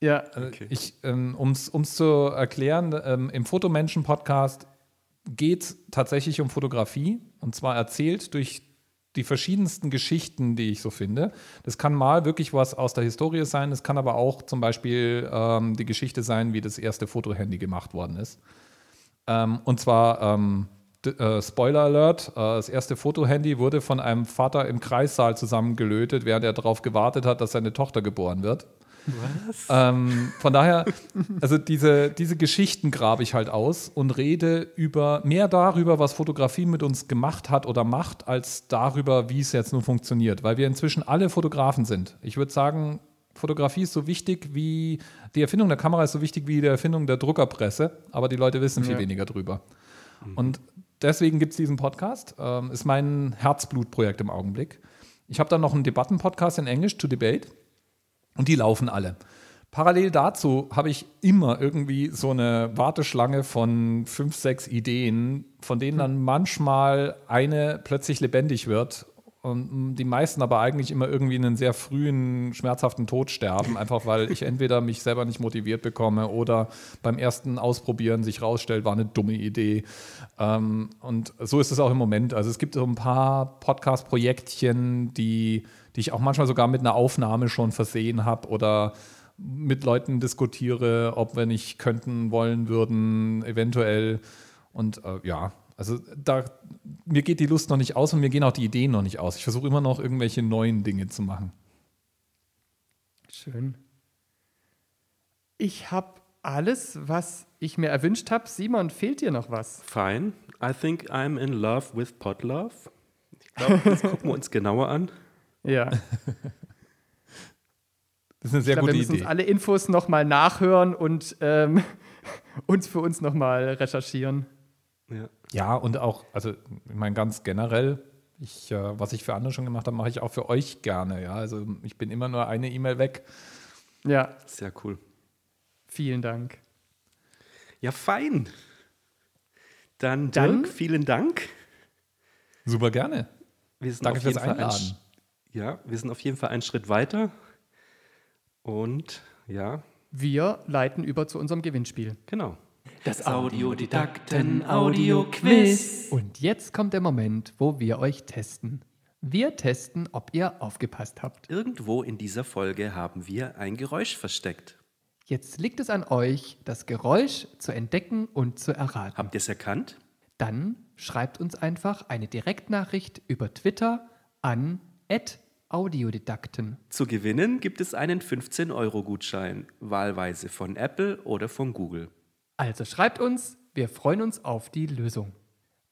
ja, Okay. Ich, ähm, um es zu erklären, ähm, im Fotomenschen-Podcast geht tatsächlich um Fotografie und zwar erzählt durch die verschiedensten Geschichten, die ich so finde. Das kann mal wirklich was aus der Historie sein, es kann aber auch zum Beispiel ähm, die Geschichte sein, wie das erste Fotohandy gemacht worden ist. Ähm, und zwar, ähm, äh, Spoiler Alert, äh, das erste Fotohandy wurde von einem Vater im Kreissaal zusammengelötet, während er darauf gewartet hat, dass seine Tochter geboren wird. Ähm, von daher, also diese, diese Geschichten grabe ich halt aus und rede über mehr darüber, was Fotografie mit uns gemacht hat oder macht, als darüber, wie es jetzt nun funktioniert, weil wir inzwischen alle Fotografen sind. Ich würde sagen, Fotografie ist so wichtig wie die Erfindung der Kamera ist so wichtig wie die Erfindung der Druckerpresse, aber die Leute wissen viel Ja. weniger drüber. Und deswegen gibt es diesen Podcast. Ähm, ist mein Herzblutprojekt im Augenblick. Ich habe dann noch einen Debattenpodcast in Englisch, To Debate. Und die laufen alle. Parallel dazu habe ich immer irgendwie so eine Warteschlange von fünf, sechs Ideen, von denen dann manchmal eine plötzlich lebendig wird und die meisten aber eigentlich immer irgendwie einen sehr frühen, schmerzhaften Tod sterben, einfach weil ich entweder mich selber nicht motiviert bekomme oder beim ersten Ausprobieren sich rausstellt, war eine dumme Idee. Ähm, und so ist es auch im Moment. Also es gibt so ein paar Podcast-Projektchen, die, die ich auch manchmal sogar mit einer Aufnahme schon versehen habe oder mit Leuten diskutiere, ob wir nicht könnten, wollen würden, eventuell. Und äh, ja, also da, mir geht die Lust noch nicht aus und mir gehen auch die Ideen noch nicht aus. Ich versuche immer noch irgendwelche neuen Dinge zu machen. schön. Ich habe alles, was ich mir erwünscht habe. Simon, fehlt dir noch was? Fine. I think I'm in love with Podlove. Ich glaube, das gucken wir uns genauer an. Ja, Das ist eine sehr ich glaube, wir gute müssen Idee. uns alle Infos nochmal nachhören und ähm, uns für uns nochmal recherchieren. Ja. Ja, und auch, also ich meine ganz generell, ich, äh, was ich für andere schon gemacht habe, mache ich auch für euch gerne. Ja, also ich bin immer nur eine E-Mail weg. Ja, Sehr cool. vielen Dank. Ja, fein. Dann, Dann- Dirk, vielen Dank. Super gerne. Wir sind Danke auf fürs ein Einladen. Sch- ja, wir sind auf jeden Fall einen Schritt weiter. Und ja, Wir leiten über zu unserem Gewinnspiel. genau. Das Audiodidakten-Audio-Quiz. Und jetzt kommt der Moment, wo wir euch testen. Wir testen, ob ihr aufgepasst habt. Irgendwo in dieser Folge haben wir ein Geräusch versteckt. Jetzt liegt es an euch, das Geräusch zu entdecken und zu erraten. Habt ihr es erkannt? Dann schreibt uns einfach eine Direktnachricht über Twitter an @audiodidakten. Zu gewinnen gibt es einen 15-Euro-Gutschein, wahlweise von Apple oder von Google. Also schreibt uns, wir freuen uns auf die Lösung.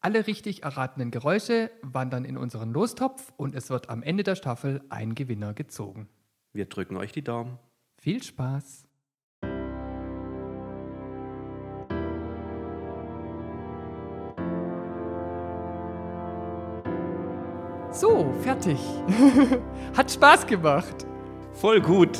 Alle richtig erratenen Geräusche wandern in unseren Lostopf und es wird am Ende der Staffel ein Gewinner gezogen. Wir drücken euch die Daumen. Viel Spaß! So, fertig. Hat Spaß gemacht. Voll gut.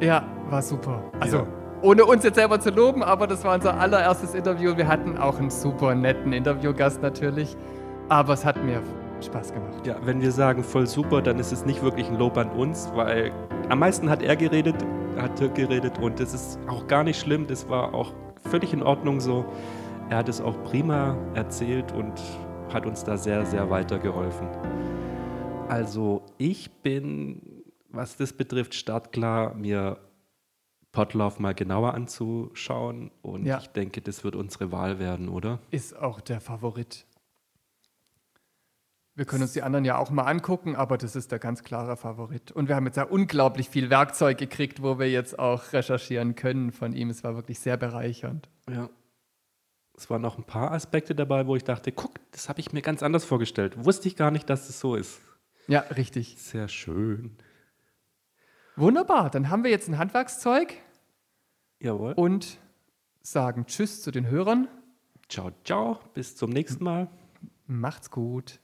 Ja, war super. Also, Ja. ohne uns jetzt selber zu loben, aber das war unser allererstes Interview. Wir hatten auch einen super netten Interviewgast natürlich. Aber es hat mir Spaß gemacht. Ja, wenn wir sagen voll super, dann ist es nicht wirklich ein Lob an uns, weil am meisten hat er geredet, hat Dirk geredet und das ist auch gar nicht schlimm. Das war auch völlig in Ordnung so. Er hat es auch prima erzählt und hat uns da sehr, sehr weitergeholfen. Also ich bin, was das betrifft, startklar, mir Potlauf mal genauer anzuschauen. Und Ja. ich denke, das wird unsere Wahl werden, oder? Ist auch der Favorit. Wir können uns die anderen ja auch mal angucken, aber das ist der ganz klare Favorit. Und wir haben jetzt ja unglaublich viel Werkzeug gekriegt, wo wir jetzt auch recherchieren können von ihm. Es war wirklich sehr bereichernd. Ja. Es waren noch ein paar Aspekte dabei, wo ich dachte, guck, das habe ich mir ganz anders vorgestellt. Wusste ich gar nicht, dass es so ist. Ja, richtig. Sehr schön. Wunderbar. Dann haben wir jetzt ein Handwerkszeug Jawohl. und sagen Tschüss zu den Hörern. Ciao, ciao. Bis zum nächsten Mal. Macht's gut.